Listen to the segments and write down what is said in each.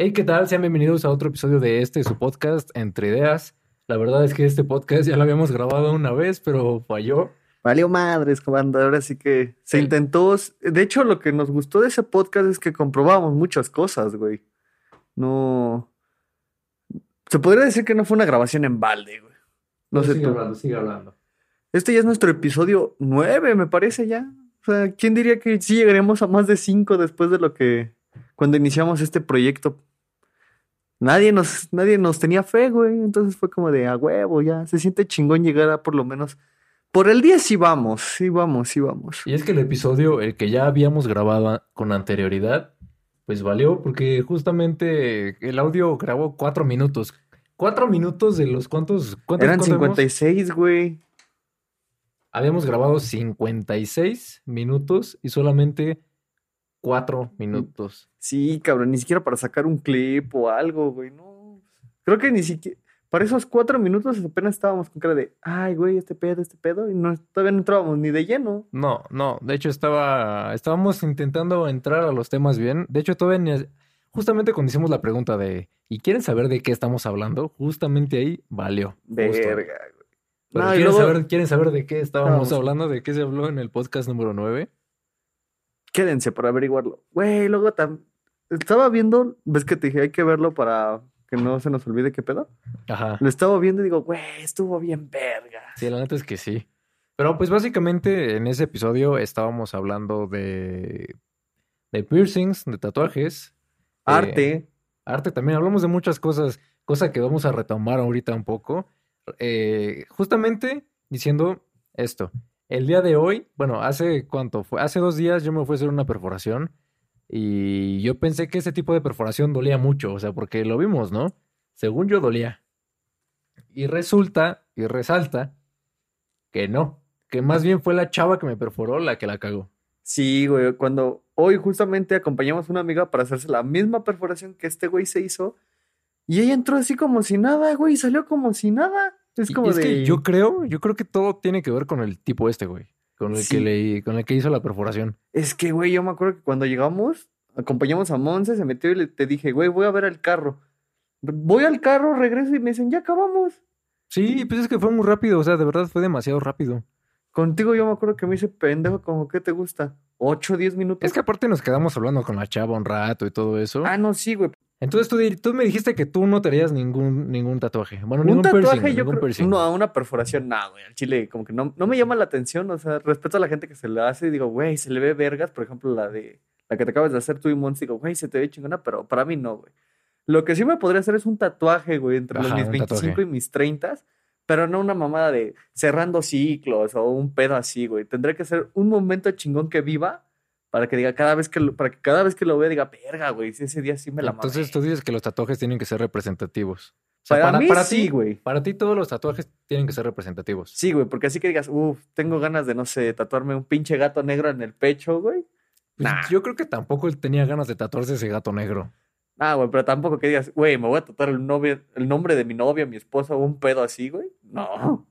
Hey, ¿qué tal? Sean bienvenidos a otro episodio de este, su podcast, Entre Ideas. La verdad es que este podcast ya lo habíamos grabado una vez, pero falló. Valió madres, comando. Ahora sí que se Sí. intentó. De hecho, lo que nos gustó de ese podcast es que comprobamos muchas cosas, güey. No. Se podría decir que no fue una grabación en balde, güey. No sé sigue tú. hablando, sigue hablando. Este ya es nuestro episodio 9, me parece ya. O sea, ¿quién diría que sí llegaríamos a más de 5 después de lo que. Cuando iniciamos este proyecto? Nadie nos, nadie nos tenía fe, güey. Entonces fue como de a huevo, ya. Se siente chingón llegar a por lo menos. Por el día sí vamos, sí vamos, sí vamos. Y es que el episodio, el que ya habíamos grabado con anterioridad, pues valió porque justamente el audio grabó cuatro minutos. Cuatro minutos de los cuantos... ¿cuántos Eran cuántos habíamos? 56, güey. Habíamos grabado 56 minutos y solamente cuatro minutos. Sí, cabrón, ni siquiera para sacar un clip o algo, güey. No. Creo que ni siquiera. Para esos cuatro minutos apenas estábamos con cara de, ay, güey, este pedo, este pedo. Y no, todavía no entrábamos ni de lleno. No, no, de hecho estaba, estábamos intentando entrar a los temas bien. De hecho, todavía ni- justamente cuando hicimos la pregunta de, ¿y quieren saber de qué estamos hablando? Justamente ahí valió. Verga, güey. No, ¿quieren, luego- saber, ¿quieren saber de qué estábamos Estábamos- hablando? ¿De qué se habló en el podcast número 9? Quédense para averiguarlo. Güey, luego tam- estaba viendo, ves que te dije, hay que verlo para que no se nos olvide qué pedo. Ajá. Lo estaba viendo y digo, güey, estuvo bien verga. Sí, la neta es que sí. Pero pues básicamente en ese episodio estábamos hablando de, de piercings, de tatuajes. eh, Arte. Arte también, hablamos de muchas cosas, cosa que vamos a retomar ahorita un poco. Eh, justamente diciendo esto, el día de hoy, bueno, hace cuánto fue, hace dos días yo me fui a hacer una perforación y yo pensé que ese tipo de perforación dolía mucho, o sea, porque lo vimos, ¿no? Según yo dolía. Y resulta y resalta que no, que más bien fue la chava que me perforó la que la cagó. Sí, güey, cuando hoy justamente acompañamos a una amiga para hacerse la misma perforación que este güey se hizo, y ella entró así como si nada, güey, y salió como si nada. Es como y es de... que yo creo, yo creo que todo tiene que ver con el tipo este, güey. Con el que le, con el que hizo la perforación. Es que, güey, yo me acuerdo que cuando llegamos, acompañamos a Monse, se metió y le, te dije, güey, voy a ver al carro. Voy al carro, regreso y me dicen, ya acabamos. Sí, pues es que fue muy rápido, o sea, de verdad fue demasiado rápido. Contigo yo me acuerdo que me hice pendejo, como, ¿qué te gusta? ¿Ocho, diez minutos? Es que aparte nos quedamos hablando con la chava un rato y todo eso. Ah, no, sí, güey. Entonces tú, tú me dijiste que tú no te harías ningún, ningún tatuaje. Bueno, Un ningún tatuaje, piercing, yo ningún creo. piercing. No, una perforación, no, güey. Al chile, como que no, no me llama la atención. O sea, respeto a la gente que se la hace y digo, güey, se le ve vergas. Por ejemplo, la de la que te acabas de hacer tú y Mons, digo, güey, se te ve chingona, pero para mí no, güey. Lo que sí me podría hacer es un tatuaje, güey, entre los mis un 25 tatuaje. y mis 30, pero no una mamada de cerrando ciclos o un pedo así, güey. Tendría que ser un momento chingón que viva para que diga cada vez que lo, para que cada vez que lo vea diga, verga, güey, si ese día sí me la mamé. Entonces tú dices que los tatuajes tienen que ser representativos. O sea, para, para, mí para sí, ti, güey. para ti todos los tatuajes tienen que ser representativos. Sí, güey, porque así que digas, uff, tengo ganas de, no sé, tatuarme un pinche gato negro en el pecho, güey. Pues Nah. Yo creo que tampoco él tenía ganas de tatuarse ese gato negro. Ah, güey, pero tampoco que digas, güey, me voy a tatuar el, novio, el nombre de mi novia, mi esposa o un pedo así, güey. No.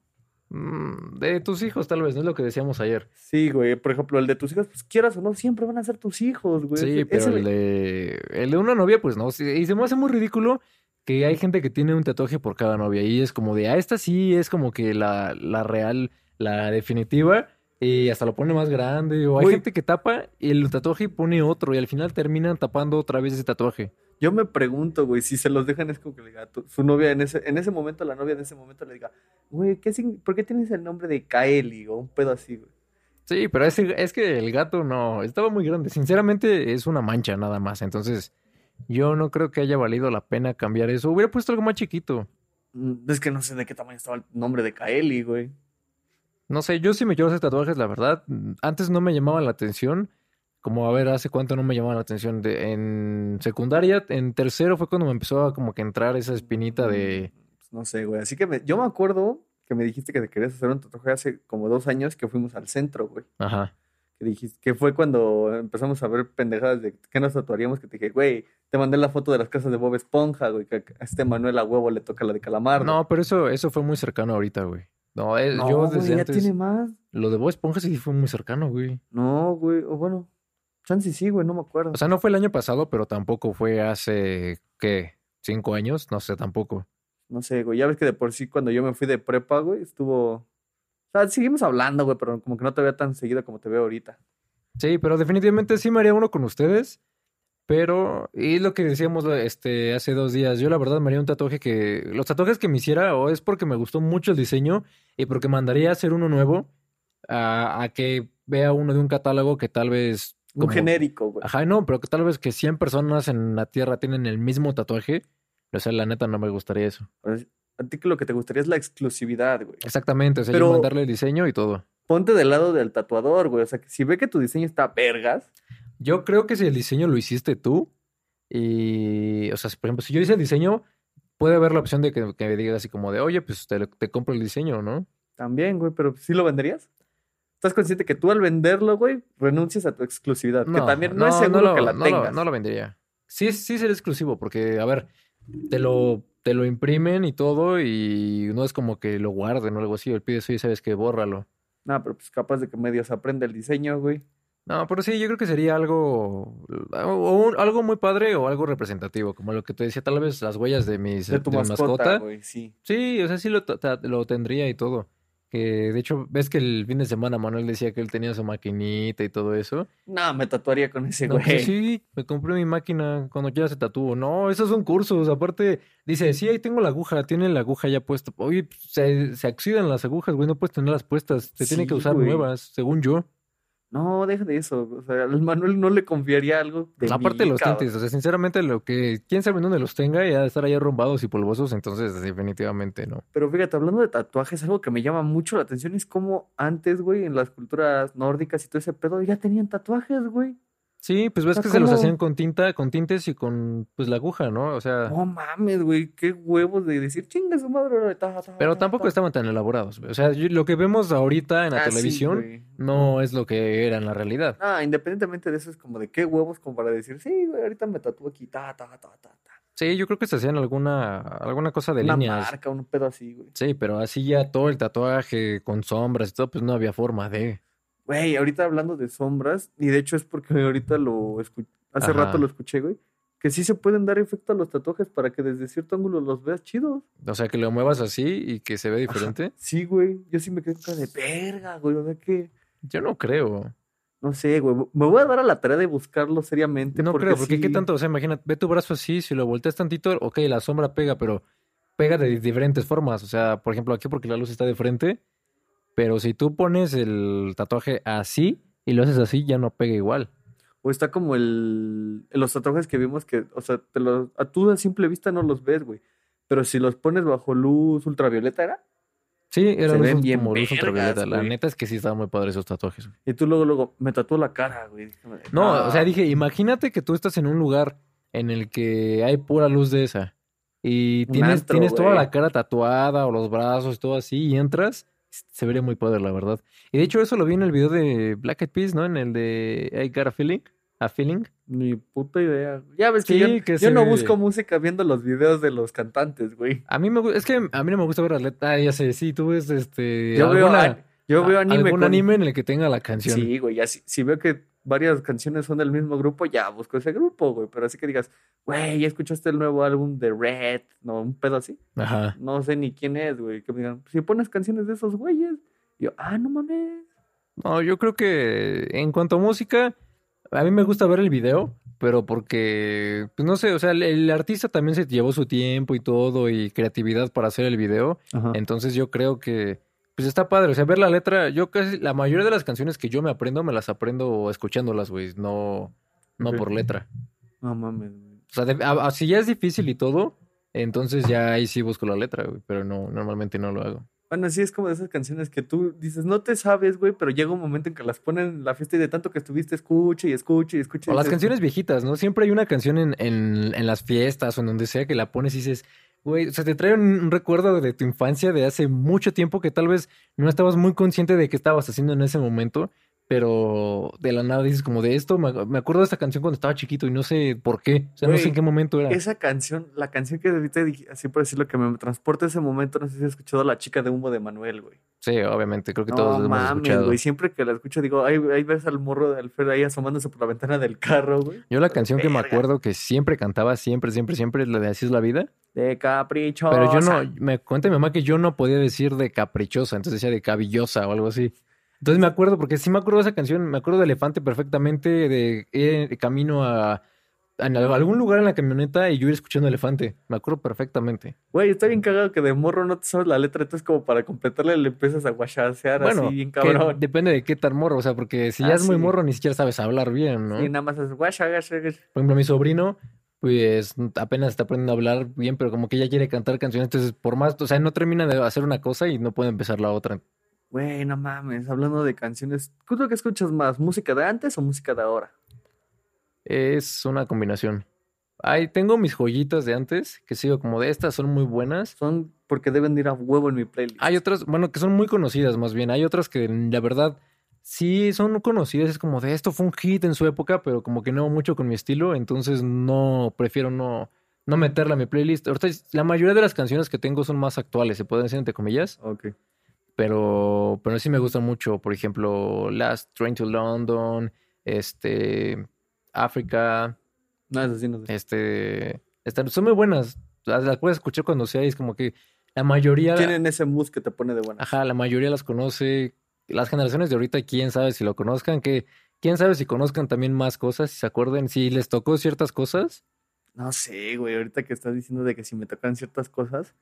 Mm, de tus hijos, tal vez, no es lo que decíamos ayer. Sí, güey, por ejemplo, el de tus hijos, pues quieras o no, siempre van a ser tus hijos, güey. Sí, pero ese- el de, el de una novia, pues no. Y se me hace muy ridículo que hay gente que tiene un tatuaje por cada novia. Y es como de, ah, esta sí es como que la, la real, la definitiva. Y hasta lo pone más grande. O hay Güey. gente que tapa el tatuaje y pone otro. Y al final terminan tapando otra vez ese tatuaje. Yo me pregunto, güey, si se los dejan es como que le diga, su novia en ese, en ese momento, la novia en ese momento le diga, güey, ¿qué ¿por qué tienes el nombre de Kaeli o un pedo así, güey? Sí, pero ese, es que el gato no, estaba muy grande. Sinceramente es una mancha nada más. Entonces yo no creo que haya valido la pena cambiar eso. Hubiera puesto algo más chiquito. Mm, Es que no sé de qué tamaño estaba el nombre de Kaeli, güey. No sé, yo sí me quiero hacer tatuajes, la verdad. Antes no me llamaban la atención. Como a ver, hace cuánto no me llamaban la atención. De, en secundaria, en tercero fue cuando me empezó a como que entrar esa espinita de... Pues no sé, güey. Así que me- yo me acuerdo que me dijiste que te querías hacer un tatuaje hace como dos años que fuimos al centro, güey. Ajá. Que dijiste, que fue cuando empezamos a ver pendejadas de qué nos tatuaríamos, que te dije, güey, te mandé la foto de las casas de Bob Esponja, güey, que a este Manuel a huevo le toca la de Calamar. No, pero eso, eso fue muy cercano ahorita, güey. No, eh, no, yo güey, desde ya antes... tiene más. Lo de Bob Esponja sí fue muy cercano, güey. No, güey, o bueno, chance sí, güey, no me acuerdo. O sea, no fue el año pasado, pero tampoco fue hace ¿qué? ¿Cinco años? No sé tampoco. No sé, güey. Ya ves que de por sí cuando yo me fui de prepa, güey, estuvo. O sea, seguimos hablando, güey, pero como que no te veo tan seguido como te veo ahorita. Sí, pero definitivamente sí me haría uno con ustedes. Pero, y lo que decíamos este, hace dos días, yo la verdad me haría un tatuaje que, los tatuajes que me hiciera o es porque me gustó mucho el diseño y porque mandaría a hacer uno nuevo a, a que vea uno de un catálogo que tal vez... Un como- genérico, güey. Ajá, no, pero que tal vez que 100 personas en la Tierra tienen el mismo tatuaje. O sea, la neta no me gustaría eso. Pues, a ti que lo que te gustaría es la exclusividad, güey. Exactamente, o sea, yo mandarle el diseño y todo. Ponte del lado del tatuador, güey. O sea, que si ve que tu diseño está vergas, Yo creo que si el diseño lo hiciste tú y, o sea, si, por ejemplo, si yo hice el diseño, puede haber la opción de que, que me digas así como de, oye, pues te, te compro el diseño, ¿no? también, güey, pero ¿sí lo venderías? ¿Estás consciente que tú al venderlo, güey, renuncias a tu exclusividad? que también no, es seguro lo- que la no lo- tengas. no lo vendería. Sí, sí sería exclusivo, porque, a ver, te lo, te lo imprimen y todo y no es como que lo guarden o algo así, o el pides, oye, sabes que bórralo. No, pero pues capaz de que medio se aprende el diseño, güey. No, pero sí, yo creo que sería algo, o un- algo muy padre o algo representativo, como lo que te decía, tal vez las huellas de mis, De tu mascota, güey, sí. Sí, o sea, sí lo, lo tendría y todo. Que de hecho, ves que el fin de semana Manuel decía que él tenía su maquinita y todo eso. No, me tatuaría con ese No, güey. pues sí, me compré mi máquina cuando quiera se tatúo. No, esos son cursos. Aparte, dice, sí, ahí tengo la aguja, tiene la aguja ya puesta. Oye, pues, se, se oxidan las agujas, güey, no puedes tenerlas puestas. Se tienen que Sí, usar güey. nuevas, según yo. No, deja de eso. O sea, al Manuel no le confiaría algo de Aparte mí, los cabrón. tintes, o sea, sinceramente, lo que, quién sabe dónde los tenga, ya de estar ahí arrumbados y polvosos, entonces definitivamente no. Pero fíjate, hablando de tatuajes, algo que me llama mucho la atención es cómo antes, güey, en las culturas nórdicas y todo ese pedo, ya tenían tatuajes, güey. Sí, pues ves sea, que se los hacían con tinta, con tintes y con pues la aguja, ¿no? O sea, No mames, güey, qué huevos de decir, chinga su madre. ta, ta, pero ta, tampoco ta". estaban tan elaborados. güey. O sea, yo- lo que vemos ahorita en la Ah, televisión no es lo que era en la realidad. Ah, independientemente de eso, es como de qué huevos, como para decir, sí, güey, ahorita me tatúo aquí, ta, ta, ta, ta, ta. Sí, yo creo que se hacían alguna alguna cosa de Una líneas. marca, un pedo así, güey. Sí, pero así ya todo el tatuaje con sombras y todo, pues no había forma de. Güey, ahorita hablando de sombras, y de hecho es porque ahorita lo escuché, hace Ajá. rato lo escuché, güey, que sí se pueden dar efecto a los tatuajes para que desde cierto ángulo los veas chidos. O sea, que lo muevas así y que se ve diferente. Sí, güey, yo sí me quedé de verga, güey, o sea que, Yo no creo. no sé, güey, me voy a dar a la tarea de buscarlo seriamente. No creo, porque qué tanto, o sea, imagínate, ve tu brazo así, si lo volteas tantito, ok, la sombra pega, pero pega de diferentes formas. O sea, por ejemplo, aquí porque la luz está de frente, pero si tú pones el tatuaje así y lo haces así, ya no pega igual. O está como el, los tatuajes que vimos que, o sea, te los, a tú a simple vista no los ves, güey. Pero si los pones bajo luz ultravioleta, ¿era? Sí, era Se luz bien como luz vergas, ultravioleta. La neta es que sí estaban muy padres esos tatuajes. güey. Y tú luego, luego, me tatuó la cara, güey. No, "Ah". o sea, dije, imagínate que tú estás en un lugar en el que hay pura luz de esa y tienes, tienes toda la cara tatuada o los brazos, todo así, y entras, se vería muy padre, la verdad. Y de hecho, eso lo vi en el video de Black Eyed Peas, ¿no? En el de I Got a Feeling. A Feeling. Ni puta idea. Ya ves que Sí, yo, que yo se no ve- busco música viendo los videos de los cantantes, güey. A mí me es que a mí no me gusta ver las letras. Ah, ya sé, sí, tú ves este. Yo veo, alguna- an- yo veo a- anime algún con- anime en el que tenga la canción. Sí, güey, ya si, si veo que varias canciones son del mismo grupo, ya busco ese grupo, güey. Pero así que digas, güey, ¿ya escuchaste el nuevo álbum de Red? No, un pedo así. Ajá. No sé ni quién es, güey. Que me digan, si pones canciones de esos güeyes. Y yo, ah, no mames. No, yo creo que en cuanto a música, a mí me gusta ver el video, pero porque, pues no sé, o sea, el, el artista también se llevó su tiempo y todo y creatividad para hacer el video. Ajá. Entonces yo creo que, pues está padre. O sea, ver la letra, yo casi, la mayoría de las canciones que yo me aprendo, me las aprendo escuchándolas, güey, no, no por letra. No mames, güey. O sea, de- a- a- si ya es difícil y todo, entonces ya ahí sí busco la letra, güey, pero no, normalmente no lo hago. Bueno, sí, es como de esas canciones que tú dices, no te sabes, güey, pero llega un momento en que las ponen en la fiesta y de tanto que estuviste, escuche y escuche y escuche. O las canciones viejitas, ¿no? Siempre hay una canción en, en, en las fiestas o en donde sea que la pones y dices, güey, o sea, te trae un, recuerdo de tu infancia de hace mucho tiempo que tal vez no estabas muy consciente de qué estabas haciendo en ese momento, pero de la nada dices como de esto, me, me acuerdo de esta canción cuando estaba chiquito y no sé por qué, o sea, no sé en qué momento era. Esa canción, la canción que ahorita dije, así por decirlo, que me transporta ese momento, no sé si has escuchado La chica de humo de Manuel, güey. Sí, obviamente, creo que todos lo hemos mames, escuchado. güey. Siempre que la escucho digo, ahí, ahí ves al morro de Alfredo ahí asomándose por la ventana del carro, güey. Yo la canción que me acuerdo que siempre cantaba, siempre, siempre, siempre, es la de Así es la vida. De caprichosa. Pero yo no, me cuenta mi mamá que yo no podía decir de caprichosa, entonces decía de cabillosa o algo así. Entonces me acuerdo, porque sí me acuerdo de esa canción, me acuerdo de Elefante perfectamente, de de camino a, a algún lugar en la camioneta y yo ir escuchando Elefante. Me acuerdo perfectamente. Güey, está bien cagado que de morro no te sabes la letra, entonces como para completarle le empiezas a guachasear Bueno, así bien que cabrón. depende de qué tan morro, o sea, porque si Ah, ya es muy sí. morro ni siquiera sabes hablar bien, ¿no? Y nada más es guacha, guacha, guacha. Por ejemplo, mi sobrino, pues apenas está aprendiendo a hablar bien, pero como que ya quiere cantar canciones, entonces por más, o sea, no termina de hacer una cosa y no puede empezar la otra. Güey, no mames, hablando de canciones, ¿qué es lo que escuchas más? ¿Música de antes o música de ahora? Es una combinación. Ay, tengo mis joyitas de antes, que sigo como de estas, son muy buenas. Son porque deben de ir a huevo en mi playlist. Hay otras, bueno, que son muy conocidas más bien. Hay otras que la verdad sí son conocidas, es como de esto fue un hit en su época, pero como que no mucho con mi estilo, entonces no, prefiero no, no meterla a mi playlist. Ahorita la mayoría de las canciones que tengo son más actuales, se pueden decir entre comillas. Ok. Pero, pero sí me gustan mucho, por ejemplo, Last Train to London, este, África, No, eso sí no sé. este, están, son muy buenas, las, las puedes escuchar cuando sea, y es como que la mayoría, Tienen ese mood que te pone de buena. ajá, la mayoría las conoce, las generaciones de ahorita, quién sabe si lo conozcan, que quién sabe si conozcan también más cosas, si se acuerden, si les tocó ciertas cosas, No sé, güey, ahorita que estás diciendo de que si me tocan ciertas cosas,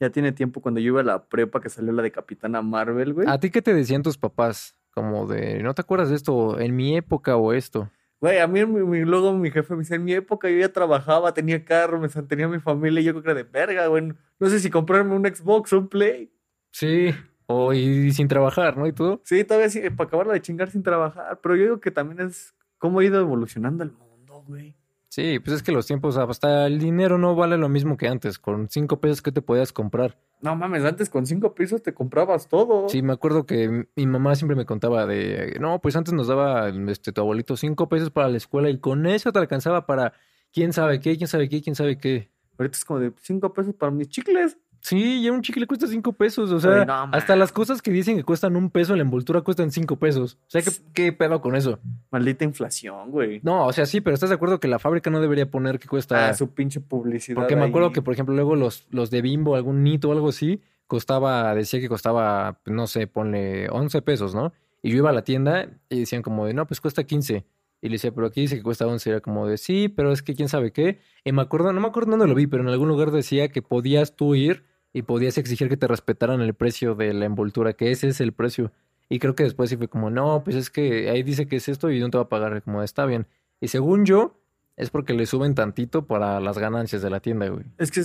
ya tiene tiempo cuando yo iba a la prepa que salió la de Capitana Marvel, güey. ¿a ti qué te decían tus papás? Como de, ¿no te acuerdas de esto en mi época o esto? Güey, a mí mi- mi- luego mi jefe me dice, en mi época yo ya trabajaba, tenía carro, me mantenía mi familia y yo creo que era de verga, güey. No sé si comprarme un Xbox o un Play. Sí, o y, sin trabajar, ¿no? Y todo. Sí, todavía sí, para acabarla de chingar sin trabajar, pero yo digo que también es cómo ha ido evolucionando el mundo, güey. Sí, pues es que los tiempos, hasta el dinero no vale lo mismo que antes. Con cinco pesos que te podías comprar. No mames, antes con cinco pesos te comprabas todo. Sí, me acuerdo que mi mamá siempre me contaba de, no, pues antes nos daba este tu abuelito cinco pesos para la escuela y con eso te alcanzaba para quién sabe qué, quién sabe qué, quién sabe qué. Ahorita es como de cinco pesos para mis chicles. Sí, ya un chicle cuesta cinco pesos. O sea, no hasta las cosas que dicen que cuestan un peso en la envoltura cuestan cinco pesos. O sea, ¿qué, qué pedo con eso? Maldita inflación, güey. No, o sea, sí, pero ¿estás de acuerdo que la fábrica no debería poner que cuesta Ah, su pinche publicidad. Porque me acuerdo que, por ejemplo, luego los, los de Bimbo, algún Nito o algo así, costaba, decía que costaba, no sé, ponle 11 pesos, ¿no? Y yo iba a la tienda y decían como de, no, pues cuesta 15. Y le decía, pero aquí dice que cuesta 11. Era como de, sí, pero es que quién sabe qué. Y me acuerdo, no me acuerdo dónde lo vi, pero en algún lugar decía que podías tú ir y podías exigir que te respetaran el precio de la envoltura, que ese es el precio. Y creo que después sí fue como, no, pues es que ahí dice que es esto y no te va a pagar. Como, está bien. Y según yo, es porque le suben tantito para las ganancias de la tienda, güey. Es que,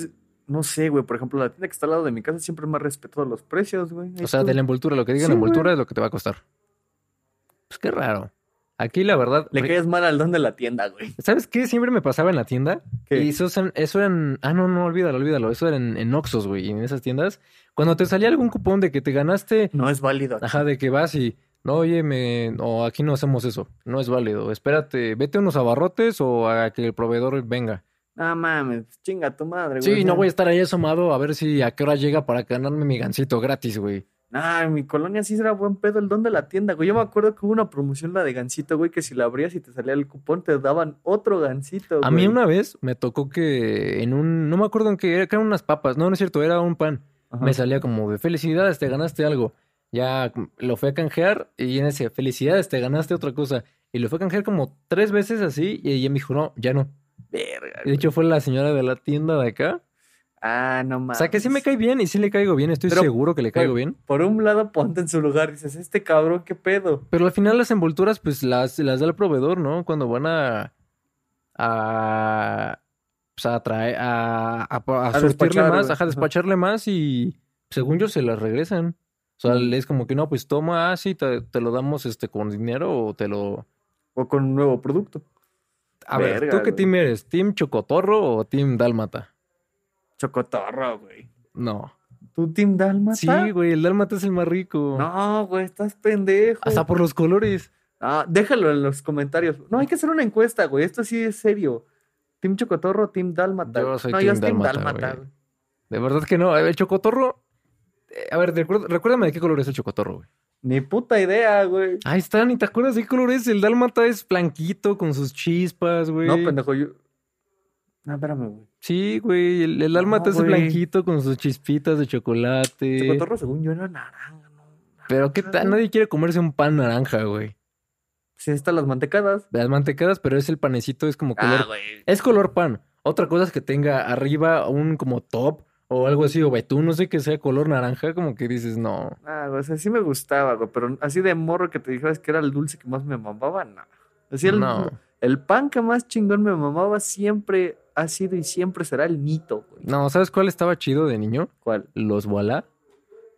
no sé, güey. Por ejemplo, la tienda que está al lado de mi casa siempre me ha respetado los precios, güey. O sea, tú- de la envoltura, lo que diga Sí, la envoltura güey. es lo que te va a costar. Pues qué raro. Aquí la verdad, Le caes mal al don de la tienda, güey. ¿sabes qué? Siempre me pasaba en la tienda. ¿Qué? Y eso, eran- eso eran, ah, no, no, olvídalo, olvídalo. Eso era en, en Oxxos, güey, en esas tiendas. Cuando te salía algún cupón de que te ganaste, No es válido. aquí. ajá, de que vas y, no, oye, me, o aquí no hacemos eso. No es válido. Espérate, vete a unos abarrotes o a que el proveedor venga. No mames, chinga tu madre, güey. Sí, no voy a estar ahí asomado a ver si a qué hora llega para ganarme mi gancito gratis, güey. Nah, en mi colonia sí era buen pedo el don de la tienda, güey. Yo me acuerdo que hubo una promoción, la de gancito, güey, que si la abrías y te salía el cupón, te daban otro gancito, A mí güey. una vez me tocó que en un, no me acuerdo en qué, era, que eran unas papas, no, no es cierto, era un pan. Ajá. Me salía como de felicidades, te ganaste algo. Ya lo fui a canjear y en ese, felicidades, te ganaste otra cosa. Y lo fue a canjear como tres veces así y ella me dijo, no, ya no. Verga, De hecho fue la señora de la tienda de acá. Ah, no O mames. sea que sí me cae bien y sí le caigo bien, estoy Pero, seguro que le caigo bien. Por un lado, ponte en su lugar. Dices, este cabrón, ¿qué pedo? Pero al final las envolturas pues las, las da el proveedor, ¿no? Cuando van a... a pues a traer, a, a, a A surtirle más, ajá, despacharle más y según yo se las regresan. O sea, Mm. es como que no, pues toma, ah, sí, te, te lo damos este con dinero o te lo... O con un nuevo producto. A ver, ¿tú qué güey. team eres? ¿Team Chocotorro o Team Dálmata? Chocotorro, güey. No. ¿Tu Team Dálmata? Sí, güey, el dálmata es el más rico. No, güey, estás pendejo. Hasta por los colores. Ah, déjalo en los comentarios. No, hay que hacer una encuesta, güey. Esto sí es serio. ¿Team Chocotorro Team Dálmata? Yo soy no, Team yo Team Dálmata, güey. De verdad que no. El chocotorro. eh, A ver, recuerda- recuérdame de qué color es el chocotorro, güey. Ni puta idea, güey. Ahí está, ni te acuerdas de qué color es. El dálmata es blanquito con sus chispas, güey. No, pendejo, yo. No, espérame, güey. Sí, güey. El, el dálmata es güey. blanquito con sus chispitas de chocolate. Chocotorro, según yo, era naranja, ¿no? Pero qué tal, nadie quiere comerse un pan naranja, güey. Sí, están las mantecadas. Las mantecadas, pero es el panecito, es como color. Ah, güey. Es color pan. Otra cosa es que tenga arriba un como top o algo así, o betún, no sé que sea color naranja, como que dices, no. Ah, güey, o sea, sí me gustaba, güey, pero así de morro que te dijeras que era el dulce que más me mamaba, no. Así el, No. el pan que más chingón me mamaba siempre ha sido y siempre será el mito, güey. No, ¿sabes cuál estaba chido de niño? ¿Cuál? Los voilà.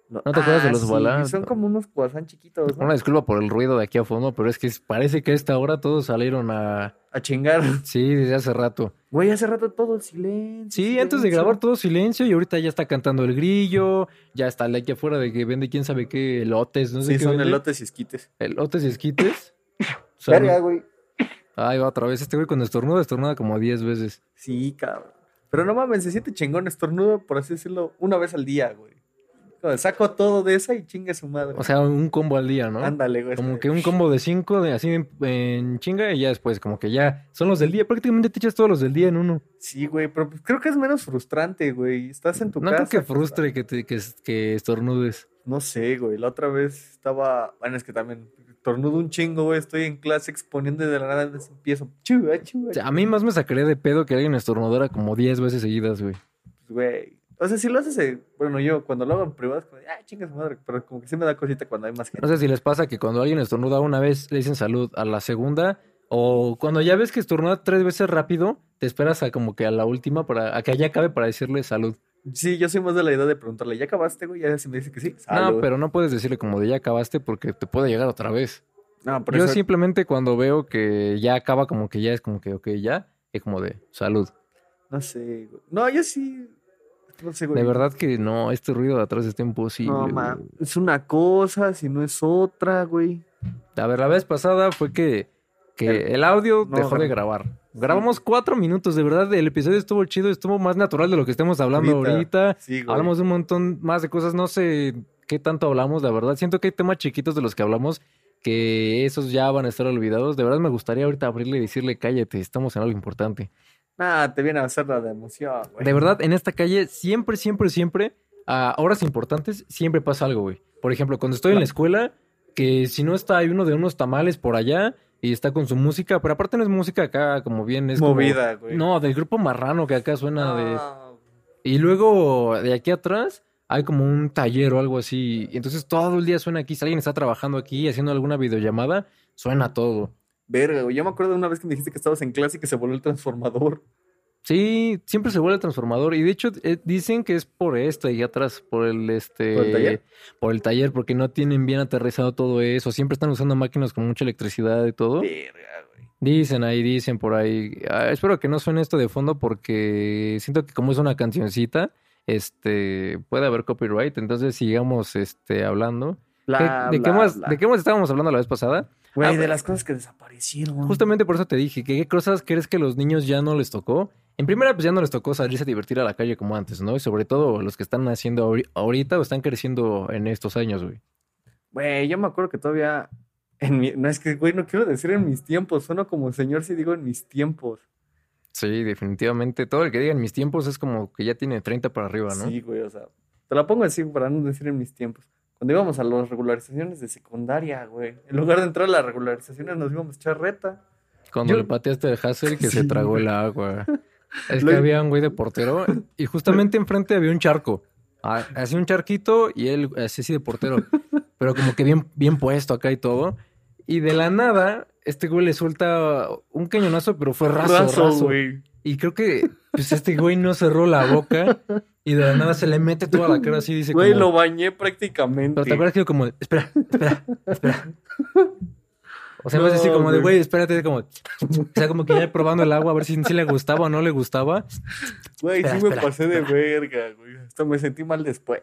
No, ¿No te acuerdas de los sí, Voilà? Son como unos croissants chiquitos, ¿no? Una disculpa por el ruido de aquí a fondo, pero es que parece que a esta hora todos salieron a... A chingar. Sí, desde hace rato. Güey, hace rato todo el silencio. Sí, antes de grabar todo silencio y ahorita ya está cantando el grillo, ya está el aquí afuera de que vende quién sabe qué elotes, no sé Sí, qué son vende. elotes y esquites. Elotes y esquites. Verga, güey. Ahí va otra vez. Este güey cuando estornuda, estornuda como 10 veces. Sí, cabrón. Pero no mames, se siente chingón estornudo, por así decirlo, una vez al día, güey. Saco todo de esa y chingue su madre. O sea, un combo al día, ¿no? ándale, güey. Como que un combo de 5, de así en, en chinga, y ya después, como que ya son los del día. Prácticamente te echas todos los del día en uno. Sí, güey, pero pues creo que es menos frustrante, güey. Estás en tu No casa. creo que frustre que, te, que, que estornudes. No sé, güey. La otra vez estaba. Bueno, es que también tornudo un chingo, güey. Estoy en clase exponiendo y de la nada empiezo. Chu, ah, chu, ah, O sea, chu. a mí más me sacaría de pedo que alguien estornudara como 10 veces seguidas, güey. Pues, güey. O sea, si lo haces, eh, bueno, yo cuando lo hago en privado, es como, ah, chinga su madre. Pero como que sí me da cosita cuando hay más gente. No sé si les pasa que cuando alguien estornuda una vez le dicen salud, a la segunda, o cuando ya ves que estornuda tres veces rápido, te esperas a como que a la última para a que ya acabe para decirle salud. Sí, yo soy más de la idea de preguntarle, ¿ya acabaste, güey? Ya si me dice que sí. No, pero no puedes decirle como de ya acabaste porque te puede llegar otra vez. No, pero Yo eso- simplemente cuando veo que ya acaba como que ya es como que ok, ya, es como de salud. No sé, güey. No, yo sí. No sé, güey. De verdad que no, este ruido de atrás está imposible. No, güey. ma. Es una cosa, si no es otra, güey. A ver, la vez pasada fue que, que El- el, audio no, dejó de gra- grabar. Grabamos cuatro minutos, de verdad, el episodio estuvo chido, estuvo más natural de lo que estemos hablando Ahorita, ahorita. Sí, güey. Hablamos de un montón más de cosas, no sé qué tanto hablamos, la verdad. Siento que hay temas chiquitos de los que hablamos que esos ya van a estar olvidados. De verdad me gustaría ahorita abrirle y decirle, cállate, estamos en algo importante. Ah, te viene a hacer la de emoción, güey. De verdad, en esta calle siempre, siempre, siempre, a horas importantes, siempre pasa algo, güey. Por ejemplo, cuando estoy en la escuela, que si no está, hay uno de unos tamales por allá y está con su música, pero aparte no es música acá como bien, es como- Movida, güey. No, del grupo marrano que acá suena de... No, Y luego de aquí atrás hay como un taller o algo así. Y entonces todo el día suena aquí. Si alguien está trabajando aquí haciendo alguna videollamada, suena todo. Verga, güey. Yo me acuerdo de una vez que me dijiste que estabas en clase y que se volvió el transformador. Sí, siempre se vuelve el transformador. Y de hecho eh, dicen que es por esto ahí atrás, por el este... ¿Por el taller? por el taller, porque no tienen bien aterrizado todo eso. Siempre están usando máquinas con mucha electricidad y todo. Verga, güey. Dicen ahí, dicen por ahí. Ah, espero que no suene esto de fondo porque siento que como es una cancioncita, este, puede haber copyright. Entonces sigamos este, hablando. ¿Qué- Bla, de, qué más, bla. ¿De qué más estábamos hablando la vez pasada? Güey, Ah, de las cosas que desaparecieron. Justamente por eso te dije, ¿qué cosas crees que los niños ya no les tocó? En primera, pues ya no les tocó salirse a divertir a la calle como antes, ¿no? Y sobre todo los que están haciendo ahori- ahorita o están creciendo en estos años, güey. Güey, yo me acuerdo que todavía. En mi... No es que, güey, no quiero decir en mis tiempos. Sueno como señor si digo en mis tiempos. Sí, definitivamente. Todo el que diga en mis tiempos es como que ya tiene 30 para arriba, ¿no? Sí, güey, o sea. Te la pongo así para no decir en mis tiempos. Cuando íbamos a las regularizaciones de secundaria, güey. En lugar de entrar a las regularizaciones, nos íbamos a echar reta. Cuando Yo- le pateaste al Hassel que Sí, se tragó güey. el agua. Es que había un güey de portero y justamente enfrente había un charco. Ah, Hacía un charquito y él así sí de portero. Pero como que bien, bien puesto acá y todo. Y de la nada, este güey le suelta un cañonazo, pero fue raso, Raso, raso. güey. Y creo que pues este güey no cerró la boca y de la nada se le mete toda la cara así dice Güey, como... lo bañé prácticamente. Pero te acuerdas que yo como, espera, espera, espera. O sea, no es No, así como de, güey. güey, espérate, como... O sea, como que ya probando el agua a ver si, si le gustaba o no le gustaba. Güey, sí me espera, pasé de verga, güey. Hasta me sentí mal después.